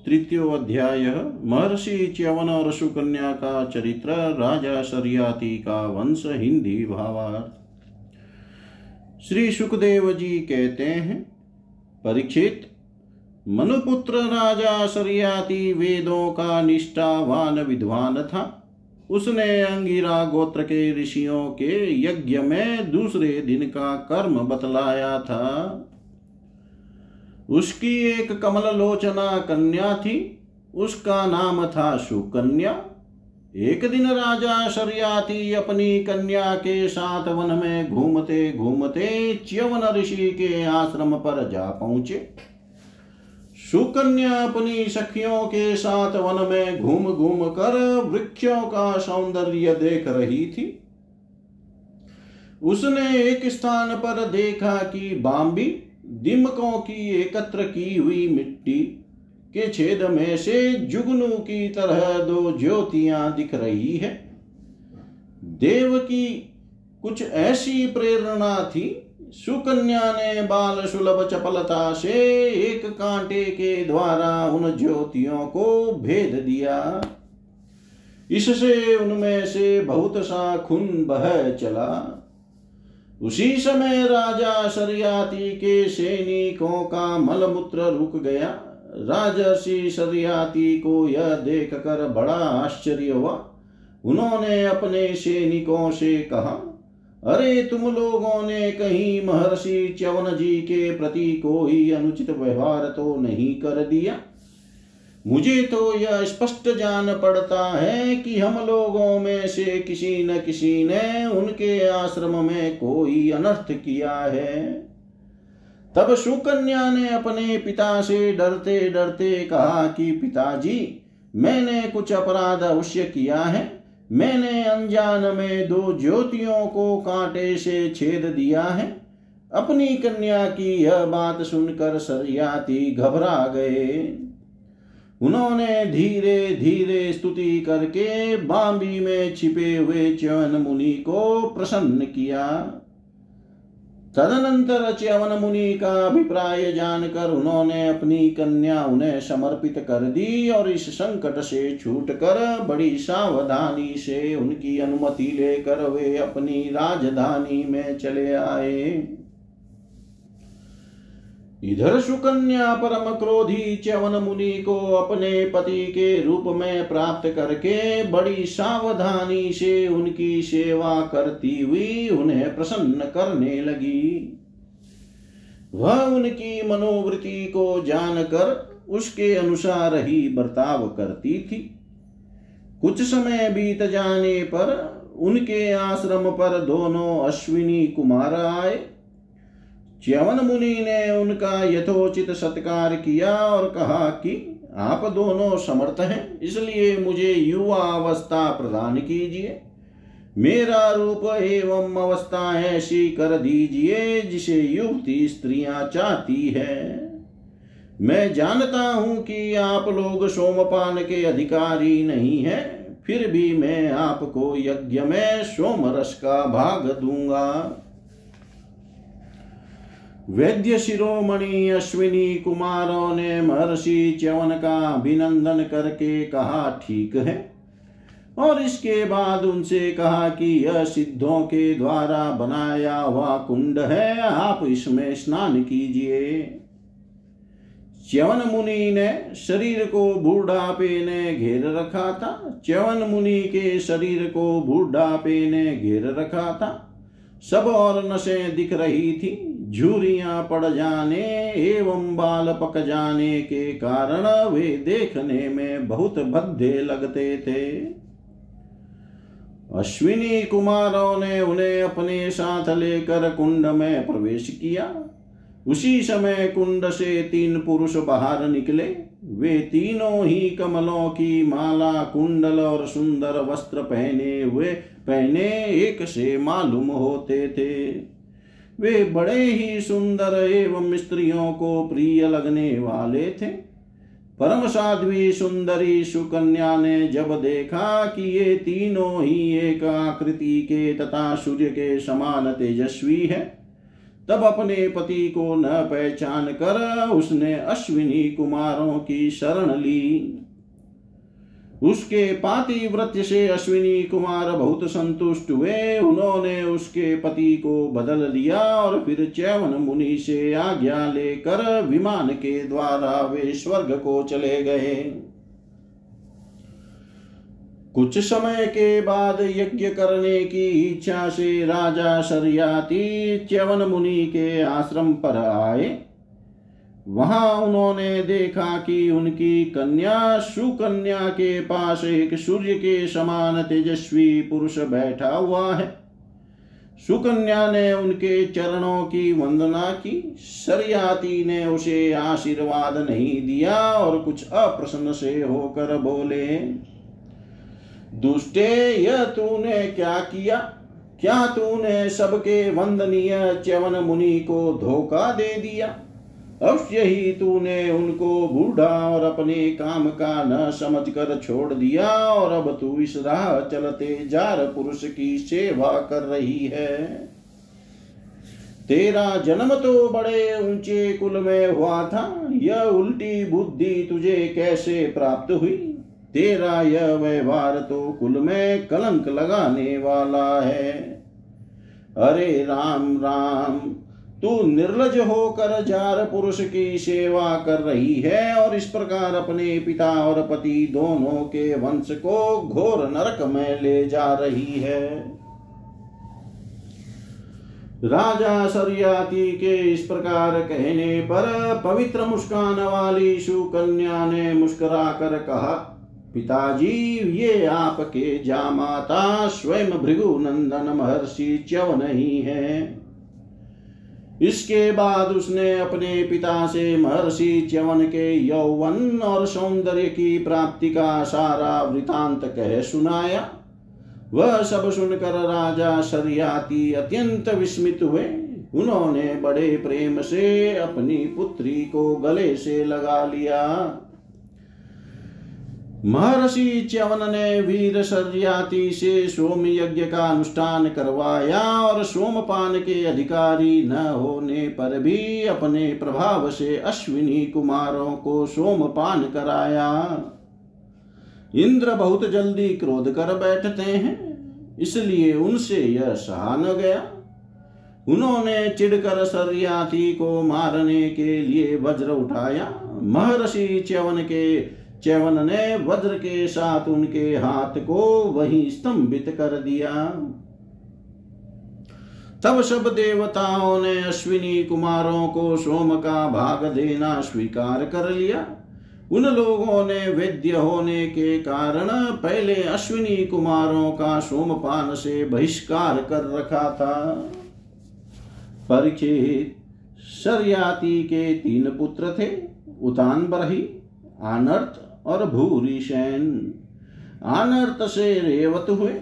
तृतीय अध्याय, महर्षि च्यवन और सुकन्या का चरित्र, राजा शरियाती का वंश हिंदी भावार्थ। श्री सुखदेव जी कहते हैं, परीक्षित, मनुपुत्र राजा शरियाती वेदों का निष्ठावान विद्वान था। उसने अंगिरा गोत्र के ऋषियों के यज्ञ में दूसरे दिन का कर्म बतलाया था। उसकी एक कमल लोचना कन्या थी। उसका नाम था सुकन्या एक दिन राजा शरियाती अपनी कन्या के साथ वन में घूमते घूमते च्यवन ऋषि के आश्रम पर जा पहुँचे। सुकन्या अपनी सखियों के साथ वन में घूम घूम कर वृक्षों का सौंदर्य देख रही थी। उसने एक स्थान पर देखा कि बाम्बी दिमकों की एकत्र की हुई मिट्टी के छेद में से जुगनू की तरह दो ज्योतियाँ दिख रही है। देव की कुछ ऐसी प्रेरणा थी सुकन्या ने बाल सुलभ चपलता से एक कांटे के द्वारा उन ज्योतियों को भेद दिया। इससे उनमें से बहुत सा खून बह चला। उसी समय राजा शरियाती के सैनिकों का मलमूत्र रुक गया। राजर्षि शरियाती को यह देख कर बड़ा आश्चर्य हुआ। उन्होंने अपने सैनिकों से कहा अरे तुम लोगों ने कहीं महर्षि च्यवन जी के प्रति कोई अनुचित व्यवहार तो नहीं कर दिया? मुझे तो यह स्पष्ट जान पड़ता है कि हम लोगों में से किसी न किसी ने उनके आश्रम में कोई अनर्थ किया है। तब सुकन्या ने अपने पिता से डरते डरते कहा कि पिताजी, मैंने कुछ अपराध अवश्य किया है। मैंने अनजान में दो ज्योतियों को कांटे से छेद दिया है। अपनी कन्या की यह बात सुनकर सरयाती घबरा गए। उन्होंने धीरे धीरे स्तुति करके बांबी में छिपे हुए च्यवन मुनि को प्रसन्न किया। तदनंतर च्यवन मुनि का अभिप्राय जानकर उन्होंने अपनी कन्या उन्हें समर्पित कर दी और इस संकट से छूट कर बड़ी सावधानी से उनकी अनुमति लेकर वे अपनी राजधानी में चले आए। इधर सुकन्या परम क्रोधी च्यवन मुनि को अपने पति के रूप में प्राप्त करके बड़ी सावधानी से उनकी सेवा करती हुई उन्हें प्रसन्न करने लगी। वह उनकी मनोवृत्ति को जानकर उसके अनुसार ही बर्ताव करती थी। कुछ समय बीत जाने पर उनके आश्रम पर दोनों अश्विनी कुमार आए। च्यवन मुनि ने उनका यथोचित सत्कार किया और कहा कि आप दोनों समर्थ हैं, इसलिए मुझे युवा अवस्था प्रदान कीजिए। मेरा रूप एवं अवस्था ऐसी कर दीजिए, जिसे युवती स्त्रियाँ चाहती है। मैं जानता हूँ कि आप लोग सोमपान के अधिकारी नहीं हैं, फिर भी मैं आपको यज्ञ में सोमरस का भाग दूँगा। वैद्य शिरोमणि अश्विनी कुमारों ने महर्षि च्यवन का अभिनंदन करके कहा, ठीक है। और इसके बाद उनसे कहा कि यह सिद्धों के द्वारा बनाया हुआ कुंड है, आप इसमें स्नान कीजिए। च्यवन मुनि ने शरीर को बूढ़ापे ने घेर रखा था। च्यवन मुनि के शरीर को बूढ़ापे ने घेर रखा था। सब और नशें दिख रही थी। झुरियाँ पड़ जाने एवं बाल पक जाने के कारण वे देखने में बहुत भद्दे लगते थे। अश्विनी कुमारों ने उन्हें अपने साथ लेकर कुंड में प्रवेश किया। उसी समय कुंड से तीन पुरुष बाहर निकले। वे तीनों ही कमलों की माला, कुंडल और सुंदर वस्त्र पहने हुए, पहने एक से मालूम होते थे। वे बड़े ही सुंदर एवं स्त्रियों को प्रिय लगने वाले थे। परम साध्वी सुंदरी सुकन्या ने जब देखा कि ये तीनों ही एक आकृति के तथा सूर्य के समान तेजस्वी है, तब अपने पति को न पहचान कर उसने अश्विनी कुमारों की शरण ली। उसके पातिव्रत्य से अश्विनी कुमार बहुत संतुष्ट हुए। उन्होंने उसके पति को बदल लिया और फिर चैवन मुनि से आज्ञा लेकर विमान के द्वारा वे स्वर्ग को चले गए। कुछ समय के बाद यज्ञ करने की इच्छा से राजा शरियाती च्यवन मुनि के आश्रम पर आए। वहाँ उन्होंने देखा कि उनकी कन्या, सुकन्या के पास एक सूर्य के समान तेजस्वी पुरुष बैठा हुआ है। सुकन्या ने उनके चरणों की वंदना की। सरयाती ने उसे आशीर्वाद नहीं दिया और कुछ अप्रसन्न से होकर बोले, दुष्टे, यह तूने क्या किया? क्या तूने सबके वंदनीय च्यवन मुनि को धोखा दे दिया? अवश्य ही तूने उनको बूढ़ा और अपने काम का न समझ कर छोड़ दिया, और अब तू इस राह चलते जार पुरुष की सेवा कर रही है। तेरा जन्म तो बड़े ऊँचे कुल में हुआ था, यह उल्टी बुद्धि तुझे कैसे प्राप्त हुई? तेरा यह व्यवहार तो कुल में कलंक लगाने वाला है। अरे राम राम तू निर्लज होकर जार पुरुष की सेवा कर रही है और इस प्रकार अपने पिता और पति दोनों के वंश को घोर नरक में ले जा रही है। राजा सरयाती के इस प्रकार कहने पर पवित्र मुस्कान वाली सुकन्या ने मुस्कुरा कर कहा, पिताजी, ये आपके जामाता स्वयं भृगु नंदन महर्षि च्यव नहीं है। इसके बाद उसने अपने पिता से महर्षि च्यवन के यौवन और सौंदर्य की प्राप्ति का सारा वृतांत कह सुनाया। वह सब सुनकर राजा शरियाती अत्यंत विस्मित हुए। उन्होंने बड़े प्रेम से अपनी पुत्री को गले से लगा लिया। महर्षि च्यवन ने वीर शर्याति से सोम यज्ञ का अनुष्ठान करवाया और सोमपान के अधिकारी न होने पर भी अपने प्रभाव से अश्विनी कुमारों को सोमपान कराया। इंद्र बहुत जल्दी क्रोध कर बैठते हैं, इसलिए उनसे यह सहा न गया। उन्होंने चिड़कर सरयाती को मारने के लिए वज्र उठाया। महर्षि च्यवन के च्यवन ने वज्र के साथ उनके हाथ को वहीं स्तंभित कर दिया। तब सब देवताओं ने अश्विनी कुमारों को सोम का भाग देना स्वीकार कर लिया। उन लोगों ने वेद्य होने के कारण पहले अश्विनी कुमारों का सोमपान से बहिष्कार कर रखा था। परीक्षित शरियाती के तीन पुत्र थे, उतान बरही, आनर्त और भूरिशैन आनर्त से रेवत हुए।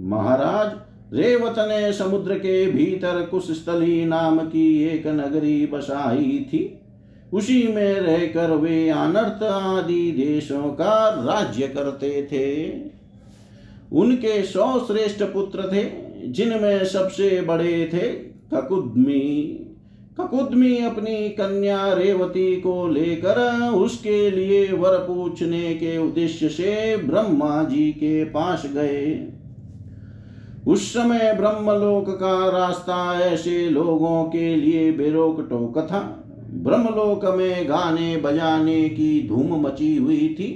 महाराज, रेवत ने समुद्र के भीतर कुछ स्थली नाम की एक नगरी बसाई थी। उसी में रहकर वे अनर्थ आदि देशों का राज्य करते थे। उनके सौ श्रेष्ठ पुत्र थे, जिनमें सबसे बड़े थे ककुदमी। ककुदमी अपनी कन्या रेवती को लेकर उसके लिए वर पूछने के उद्देश्य से ब्रह्मा जी के पास गए। उस समय ब्रह्मलोक का रास्ता ऐसे लोगों के लिए बेरोक टोक था ब्रह्मलोक में गाने बजाने की धूम मची हुई थी।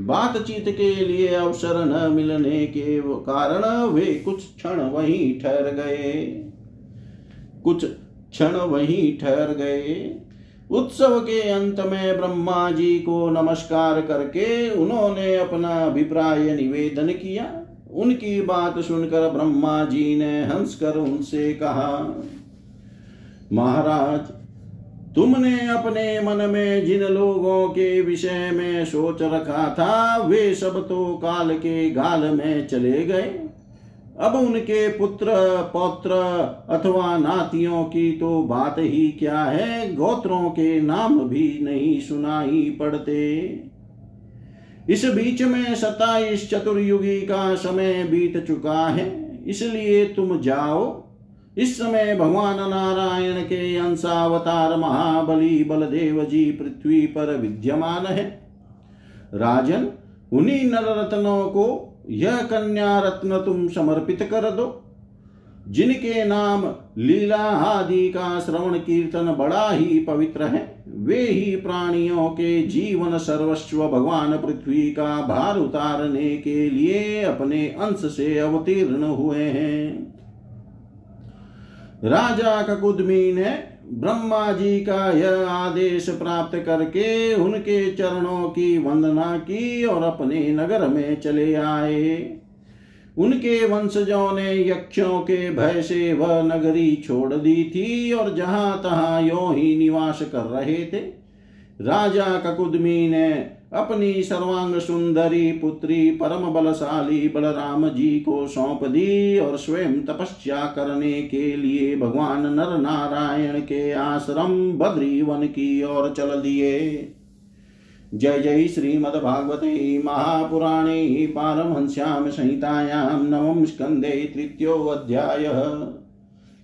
बातचीत के लिए अवसर न मिलने के कारण वे कुछ क्षण वहीं ठहर गए। कुछ क्षण वहीं ठहर गए। उत्सव के अंत में ब्रह्मा जी को नमस्कार करके उन्होंने अपना अभिप्राय निवेदन किया। उनकी बात सुनकर ब्रह्मा जी ने हंसकर उनसे कहा, महाराज, तुमने अपने मन में जिन लोगों के विषय में सोच रखा था, वे सब तो काल के गाल में चले गए। अब उनके पुत्र, पौत्र अथवा नातियों की तो बात ही क्या है? गोत्रों के नाम भी नहीं सुनाई पड़ते। इस बीच में सताइस चतुर्युगी का समय बीत चुका है, इसलिए तुम जाओ। इस समय भगवान नारायण के अंशावतार महाबली बलदेव जी पृथ्वी पर विद्यमान है। राजन, उन्हीं नर रत्नों को यह कन्या रत्न तुम समर्पित कर दो। जिनके नाम लीला आदि का श्रवण कीर्तन बड़ा ही पवित्र है, वे ही प्राणियों के जीवन सर्वस्व भगवान पृथ्वी का भार उतारने के लिए अपने अंश से अवतीर्ण हुए हैं। राजा ककुदमी ने ब्रह्मा जी का यह आदेश प्राप्त करके उनके चरणों की वंदना की और अपने नगर में चले आए। उनके वंशजों ने यक्षों के भय से वह नगरी छोड़ दी थी और जहाँ तहां यो ही निवास कर रहे थे राजा ककुदमी ने अपनी सर्वांग सुंदरी पुत्री परम बलशाली बलराम जी को सौंप दी और स्वयं तपस्या करने के लिए भगवान नर नारायण के आश्रम बद्री वन की ओर चल दिए। जय जय श्रीमद्भागवते महापुराणे पारमहंस्यां संहितायां नवम स्कन्धे तृतीयोऽध्यायः।